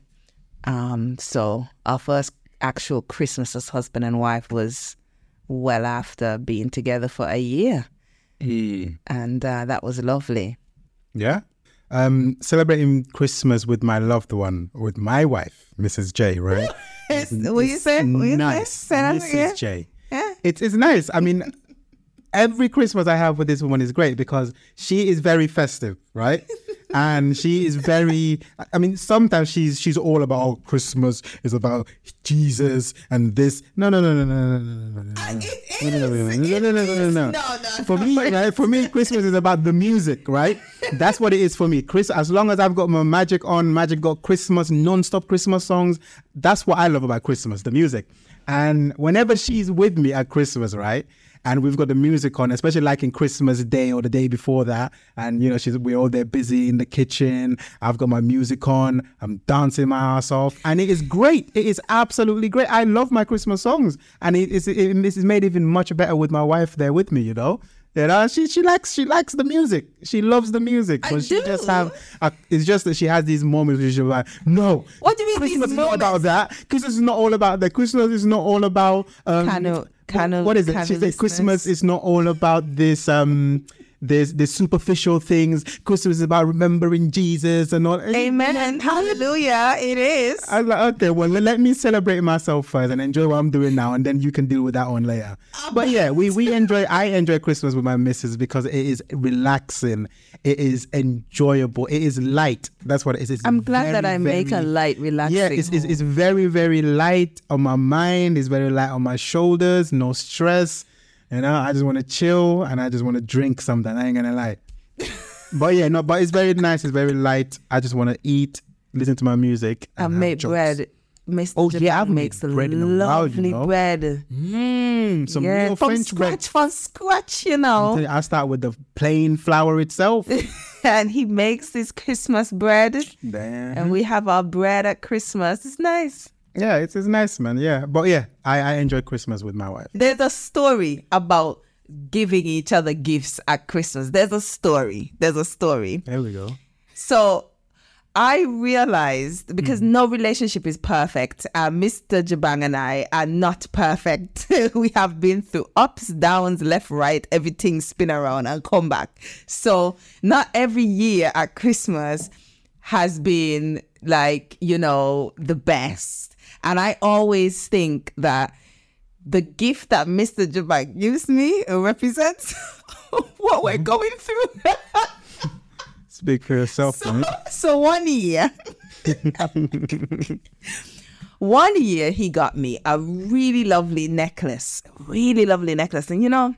Um, so our first actual Christmas as husband and wife was well after being together for a year, and uh, that was lovely. Yeah. Um, celebrating Christmas with my loved one, with my wife, Mrs. J, right? what you say? What you nice. say? Mrs. J. Yeah. It's it's nice. I mean, every Christmas I have with this woman is great because she is very festive, right? and she is very. I mean, sometimes she's she's all about oh, Christmas is about Jesus and this. No, no, no, no, no, no, no, no, no, no, no, no, no, no, no, no, no, no. No, no, For me, right? For me, Christmas is about the music, right? That's what it is for me. Chris, as long as I've got my magic on, magic got Christmas, non-stop Christmas songs. That's what I love about Christmas, the music. And whenever she's with me at Christmas, right? And we've got the music on, especially like in Christmas Day or the day before that. And you know, she's we're all there busy in the kitchen. I've got my music on. I'm dancing my ass off, and it is great. It is absolutely great. I love my Christmas songs, and it is it, it is made even much better with my wife there with me. You know. You know, she she likes she likes the music. She loves the music. I But she just do. have a, it's just that she has these moments where she's like, no. What do you mean Christmas is not about that. Christmas is not all about that. Christmas is not all about um Kind of- what- is it? She said Christmas is not all about this um this this superficial things. Christmas is about remembering Jesus and all. Amen. And hallelujah. It is. I was like, okay, well, let me celebrate myself first and enjoy what I'm doing now, and then you can deal with that one later. Oh but yeah, we we enjoy. I enjoy Christmas with my missus because it is relaxing, it is enjoyable, it is light. That's what it is. It's I'm glad that very, I make a light, relaxing. Yeah, it's, it's it's very very light on my mind. It's very light on my shoulders. No stress. You know, I just want to chill and I just want to drink something. I ain't gonna lie. but yeah, no, but it's very nice. It's very light. I just want to eat, listen to my music, I and have make jokes. bread. Mr. Oh, yeah, Jabang I've made makes a bread while, you lovely know. bread. Mm, some yeah, real from French scratch, bread. from scratch, you know. I start with the plain flour itself. and he makes this Christmas bread, Damn. and we have our bread at Christmas. It's nice. Yeah, it's, it's nice, man. Yeah, but yeah, I, I enjoy Christmas with my wife. There's a story about giving each other gifts at Christmas. There's a story. There's a story. There we go. So I realized because no relationship is perfect, uh, Mr. Jabang and I are not perfect. we have been through ups, downs, left, right, everything spin around and come back. So not every year at Christmas has been like, you know, the best. And I always think that the gift that Mr. Jabang gives me uh, represents what we're mm-hmm. going through. Speak for yourself, man. so one year one year he got me a really lovely necklace really lovely necklace and you know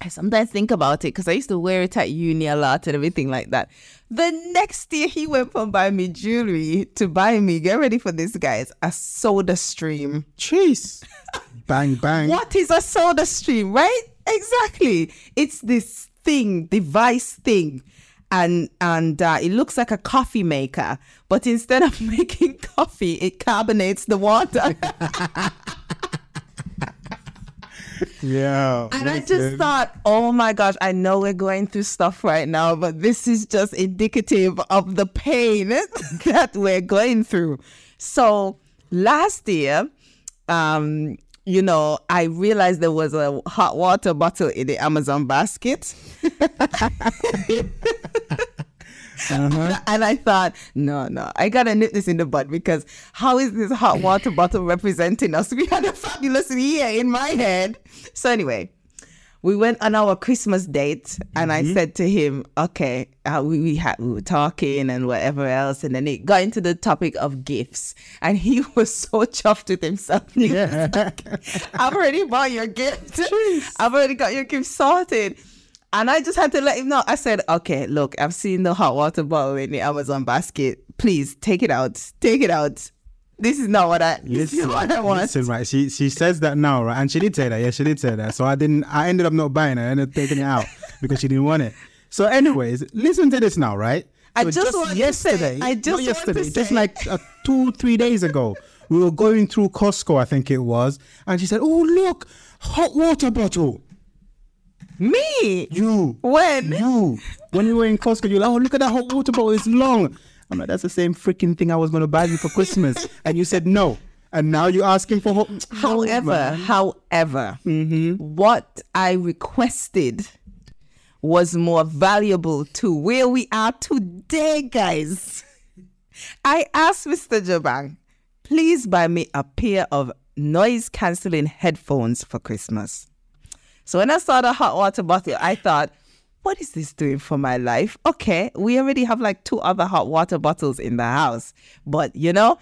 i sometimes think about it because i used to wear it at uni a lot and everything like that the next year he went from buying me jewelry to buying me get ready for this guys a SodaStream Cheese. bang, bang. what is a SodaStream, right? Exactly. It's this thing, device thing. And and uh, it looks like a coffee maker, but instead of making coffee, it carbonates the water. Yeah. and I just thought, oh my gosh, I know we're going through stuff right now, but this is just indicative of the pain that we're going through. So last year, um, you know, I realized there was a hot water bottle in the Amazon basket. And I thought, no, no, I gotta nip this in the bud because how is this hot water bottle representing us? We had a fabulous year in my head. So anyway, we went on our Christmas date, and I said to him, "Okay, uh, we we, had, we were talking and whatever else, and then it got into the topic of gifts, and he was so chuffed with himself. He was like, I've already bought your gift. I've already got your gift sorted." And I just had to let him know. I said, okay, look, I've seen the hot water bottle in the Amazon basket. Please take it out. Take it out. This is not what I, this is Listen, what I want. listen, right? She she says that now, right? And she did say that. Yeah, she did say that. So I didn't. I ended up not buying it. I ended up taking it out because she didn't want it. So, anyways, listen to this now, right? I So just want to yesterday. say- I just not want to yesterday. Just like uh, two, three days ago, we were going through Costco, I think it was, and she said, "Oh, look, hot water bottle." Me? You. When? You. When you were in Costco, you're like, oh, look at that hot water bottle. It's long. I'm like, that's the same freaking thing I was going to buy you for Christmas. and you said no. And now you're asking for. Ho- However, however, Mm-hmm. what I requested was more valuable to where we are today, guys. I asked Mr. Jabang, please buy me a pair of noise cancelling headphones for Christmas. So when I saw the hot water bottle, I thought, what is this doing for my life? Okay, we already have like two other hot water bottles in the house. But you know,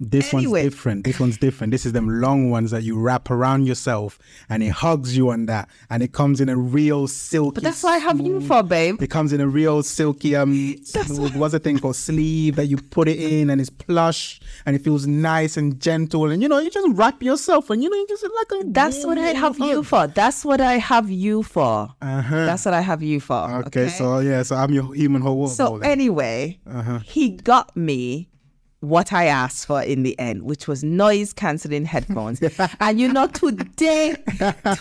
This Anyway. one's different. This one's different. This is them long ones that you wrap around yourself and it hugs you on that. And it comes in a real silky. but that's what I have you for, babe. It comes in a real silky um smooth, what's the thing called sleeve that you put it in and it's plush and it feels nice and gentle and you know you just wrap yourself and you know you just like a That's what I have you for. That's what I have you for. Uh-huh. That's what I have you for. Okay, so yeah, so I'm your human whole world. So anyway, he got me what I asked for in the end, which was noise cancelling headphones. and you know, today,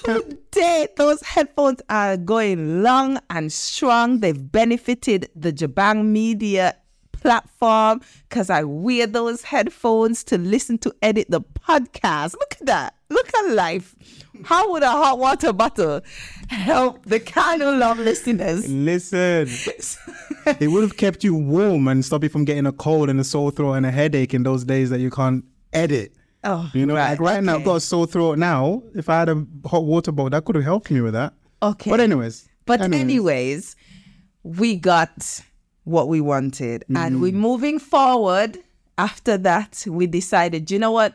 today, those headphones are going long and strong. They've benefited the Jabang Media platform because I wear those headphones to listen to edit the podcast. Look at that. Look at life. How would a hot water bottle help the kind of love listeners? Listen, it would have kept you warm and stop you from getting a cold and a sore throat and a headache in those days that you can't edit. Oh, You know, right, like right now, I've got a sore throat now. If I had a hot water bottle, that could have helped me with that. Okay. But anyways. But anyways. anyways, we got what we wanted. And Mm. we're moving forward. After that, we decided, you know what?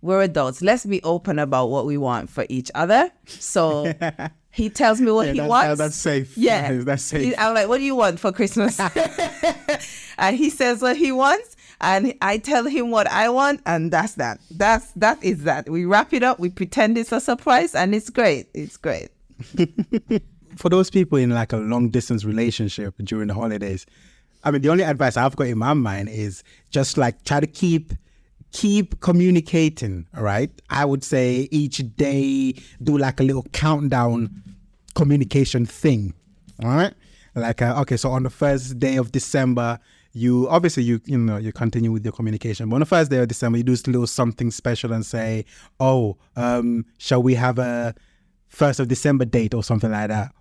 We're adults. Let's be open about what we want for each other. So he tells me what Yeah, he that's- wants. that's safe. Yeah. That's safe. He- I'm like, what do you want for Christmas? and he says what he wants. And I tell him what I want, and that's that. That's that is that. We wrap it up. We pretend it's a surprise, and it's great. It's great. for those people in like a long distance relationship during the holidays, I mean, the only advice I've got in my mind is just like try to keep keep communicating. All right, I would say each day do like a little countdown communication thing. All right, like uh, okay, so on the first day of December. You obviously you you know you continue with your communication, but on the first day of December you do a little something special and say, "Oh, um, shall we have a first of December date or something like that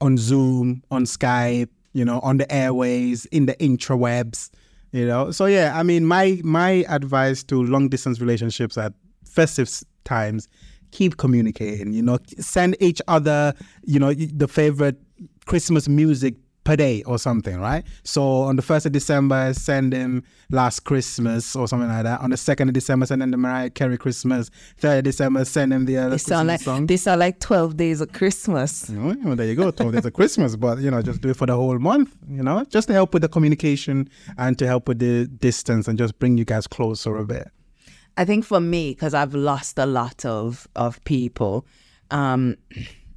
on Zoom, on Skype, you know, on the airways, in the intrawebs, you know. So yeah, I mean, my my advice to long distance relationships at festive times, keep communicating. You know, send each other, you know, the favorite Christmas music per day or something, right? So on the first of December, send him Last Christmas or something like that. On the second of December, send him the Mariah Carey Christmas. Third of December, send him the other They sound like song. they sound like twelve days of Christmas. Well, there you go. Twelve days of Christmas, but you know, just do it for the whole month. You know, just to help with the communication and to help with the distance and just bring you guys closer a bit. I think for me, because I've lost a lot of of people, um,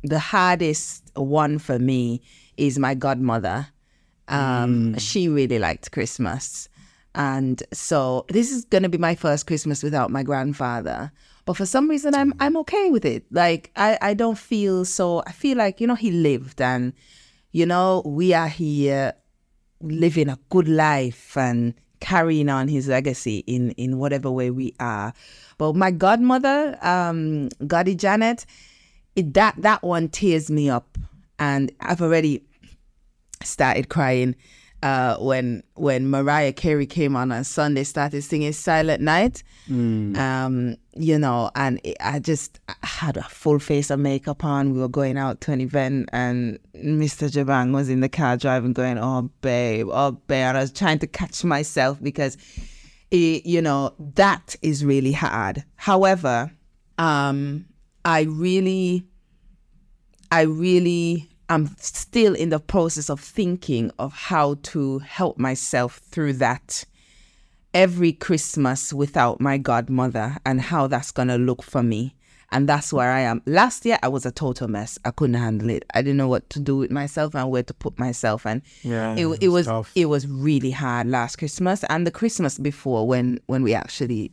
the hardest one for me is my godmother. Um, She really liked Christmas, and so this is gonna be my first Christmas without my grandfather. But for some reason, I'm I'm okay with it. Like I I don't feel so. I feel like you know he lived, and you know we are here living a good life and carrying on his legacy in in whatever way we are. But my godmother, um, Goddy Janet, it, that that one tears me up, and I've already started crying uh, when when Mariah Carey came on on Sunday, started singing "Silent Night." Um, you know, and it, I just had a full face of makeup on. We were going out to an event, and Mr. Jabang was in the car driving, going, "Oh, babe, oh, babe." And I was trying to catch myself because, it, you know, that is really hard. However, um, I really I really am still in the process of thinking of how to help myself through that every Christmas without my godmother and how that's going to look for me. And that's where I am. Last year, I was a total mess. I couldn't handle it. I didn't know what to do with myself and where to put myself. And Yeah, it, it it was was tough. it was really hard last Christmas and the Christmas before when when we actually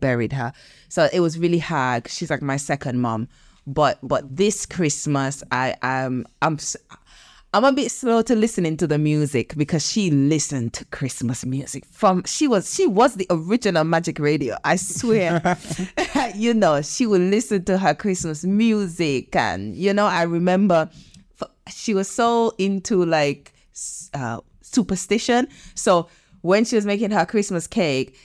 buried her. So it was really hard. She's like my second mom. But but this Christmas, I am I'm I'm a bit slow to listening to the music because she listened to Christmas music from she was she was the original Magic Radio. I swear. you know, she would listen to her Christmas music and you know, I remember she was so into like uh, superstition. So when she was making her Christmas cake,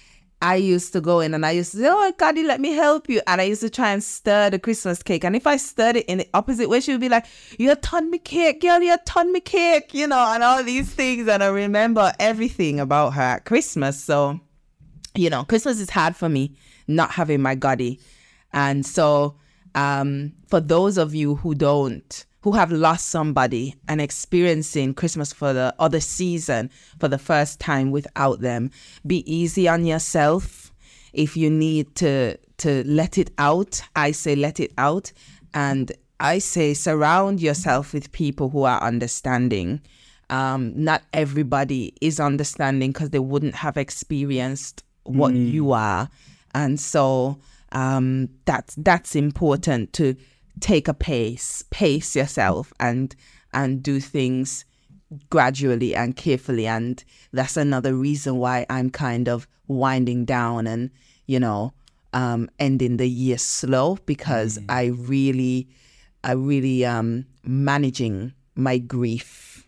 I used to go in and I used to say, Oh, God, let me help you. And I used to try and stir the Christmas cake. And if I stirred it in the opposite way, she would be like, "You're ton me cake, girl, you ton me cake, you know, and all these things. And I remember everything about her at Christmas. So, you know, Christmas is hard for me not having my goddy. And so, um, for those of you who don't, who have lost somebody and experiencing Christmas for the other season for the first time without them, be easy on yourself. If you need to to let it out, I say let it out, and I say surround yourself with people who are understanding. Um, not everybody is understanding because they wouldn't have experienced what you are, and so um, that's that's important to take a pace, pace yourself, and and do things gradually and carefully. And that's another reason why I'm kind of winding down and you know um, ending the year slow because I really, I really um managing my grief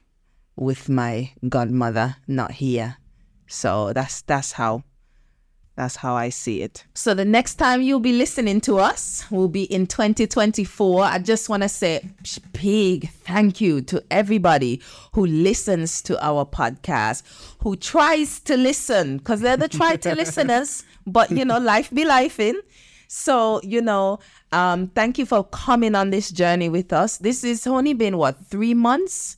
with my godmother not here. So that's that's how that's how I see it. So the next time you'll be listening to us will be in 2024. I just want to say big thank you to everybody who listens to our podcast, who tries to listen, because they're the try to listeners. But you know, life be life in. So, you know, um, thank you for coming on this journey with us. This has only been what, three months?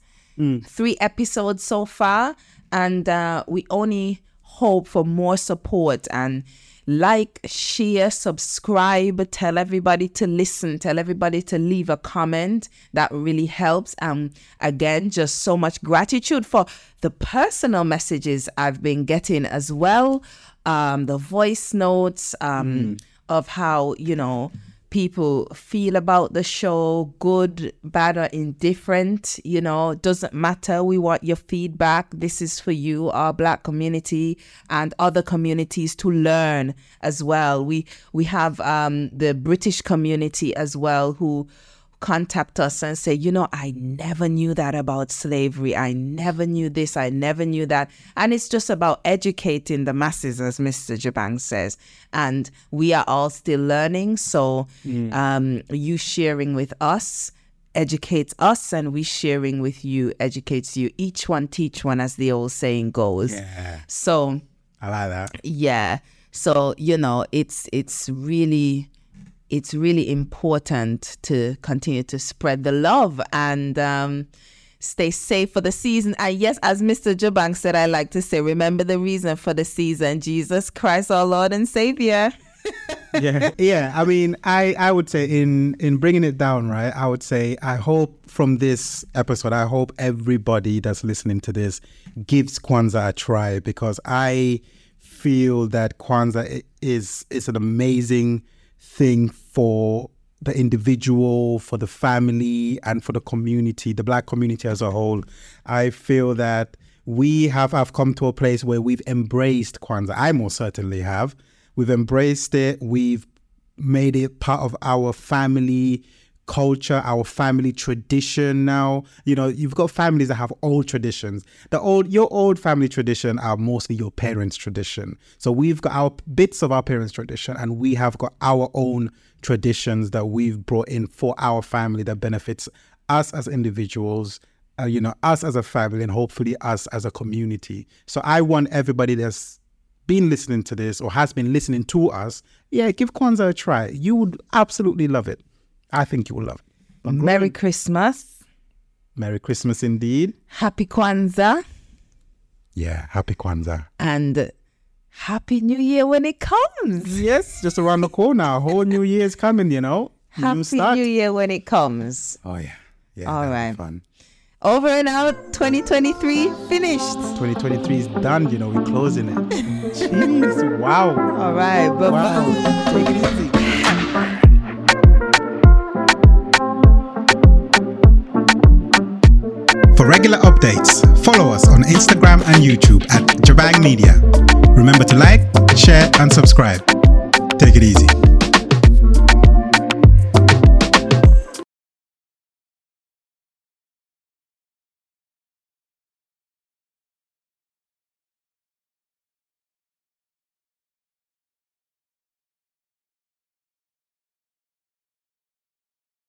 Three episodes so far. And uh, we only hope for more support and like, share, subscribe, tell everybody to listen, tell everybody to leave a comment. That really helps. Um, again, just so much gratitude for the personal messages I've been getting as well. Um, the voice notes um, of how, you know, people feel about the show good bad or indifferent you know doesn't matter. We want your feedback. This is for you our black community and other communities to learn as well. We we have um the british community as well who contact us and say, you know, I never knew that about slavery. I never knew this. I never knew that. And it's just about educating the masses, as Mr. Jabang says. And we are all still learning. So um, you sharing with us educates us and we sharing with you educates you. Each one teach one, as the old saying goes. Yeah, So I like that. yeah so you know it's it's really it's really important to continue to spread the love and um stay safe for the season. And yes as mr jabang said i like to say remember the reason for the season jesus christ our lord and savior. Yeah yeah. I mean i i would say in in bringing it down right i would say i hope from this episode i hope everybody that's listening to this gives kwanzaa a try because i feel that kwanzaa is is an amazing thing for the individual for the family and for the community the black community as a whole. I feel that we have have come to a place where we've embraced kwanzaa. I most certainly have. We've embraced it. We've made it part of our family culture, our family tradition now. You know, you've got families that have old traditions. The old your old family tradition are mostly your parents' tradition. So we've got our bits of our parents' tradition and we have got our own traditions that we've brought in for our family that benefits us as individuals uh, you know, us as a family and hopefully us as a community. So I want everybody that's been listening to this or has been listening to us, yeah, give Kwanzaa a try. You would absolutely love it. I think you will love it. merry christmas Merry Christmas indeed. happy kwanzaa Yeah, happy Kwanzaa. and happy new year when it comes Yes, just around the corner. A whole new Year is coming, you know. happy new start. new year when it comes Oh yeah. Yeah. All that'll be right. Fun. over and out 2023 finished 2023 is done, you know, we're closing it. Jeez, wow. all right bye-bye Wow. Take it easy. For regular updates, follow us on Instagram and YouTube at Jabang Media. Remember to like, share, and subscribe. Take it easy.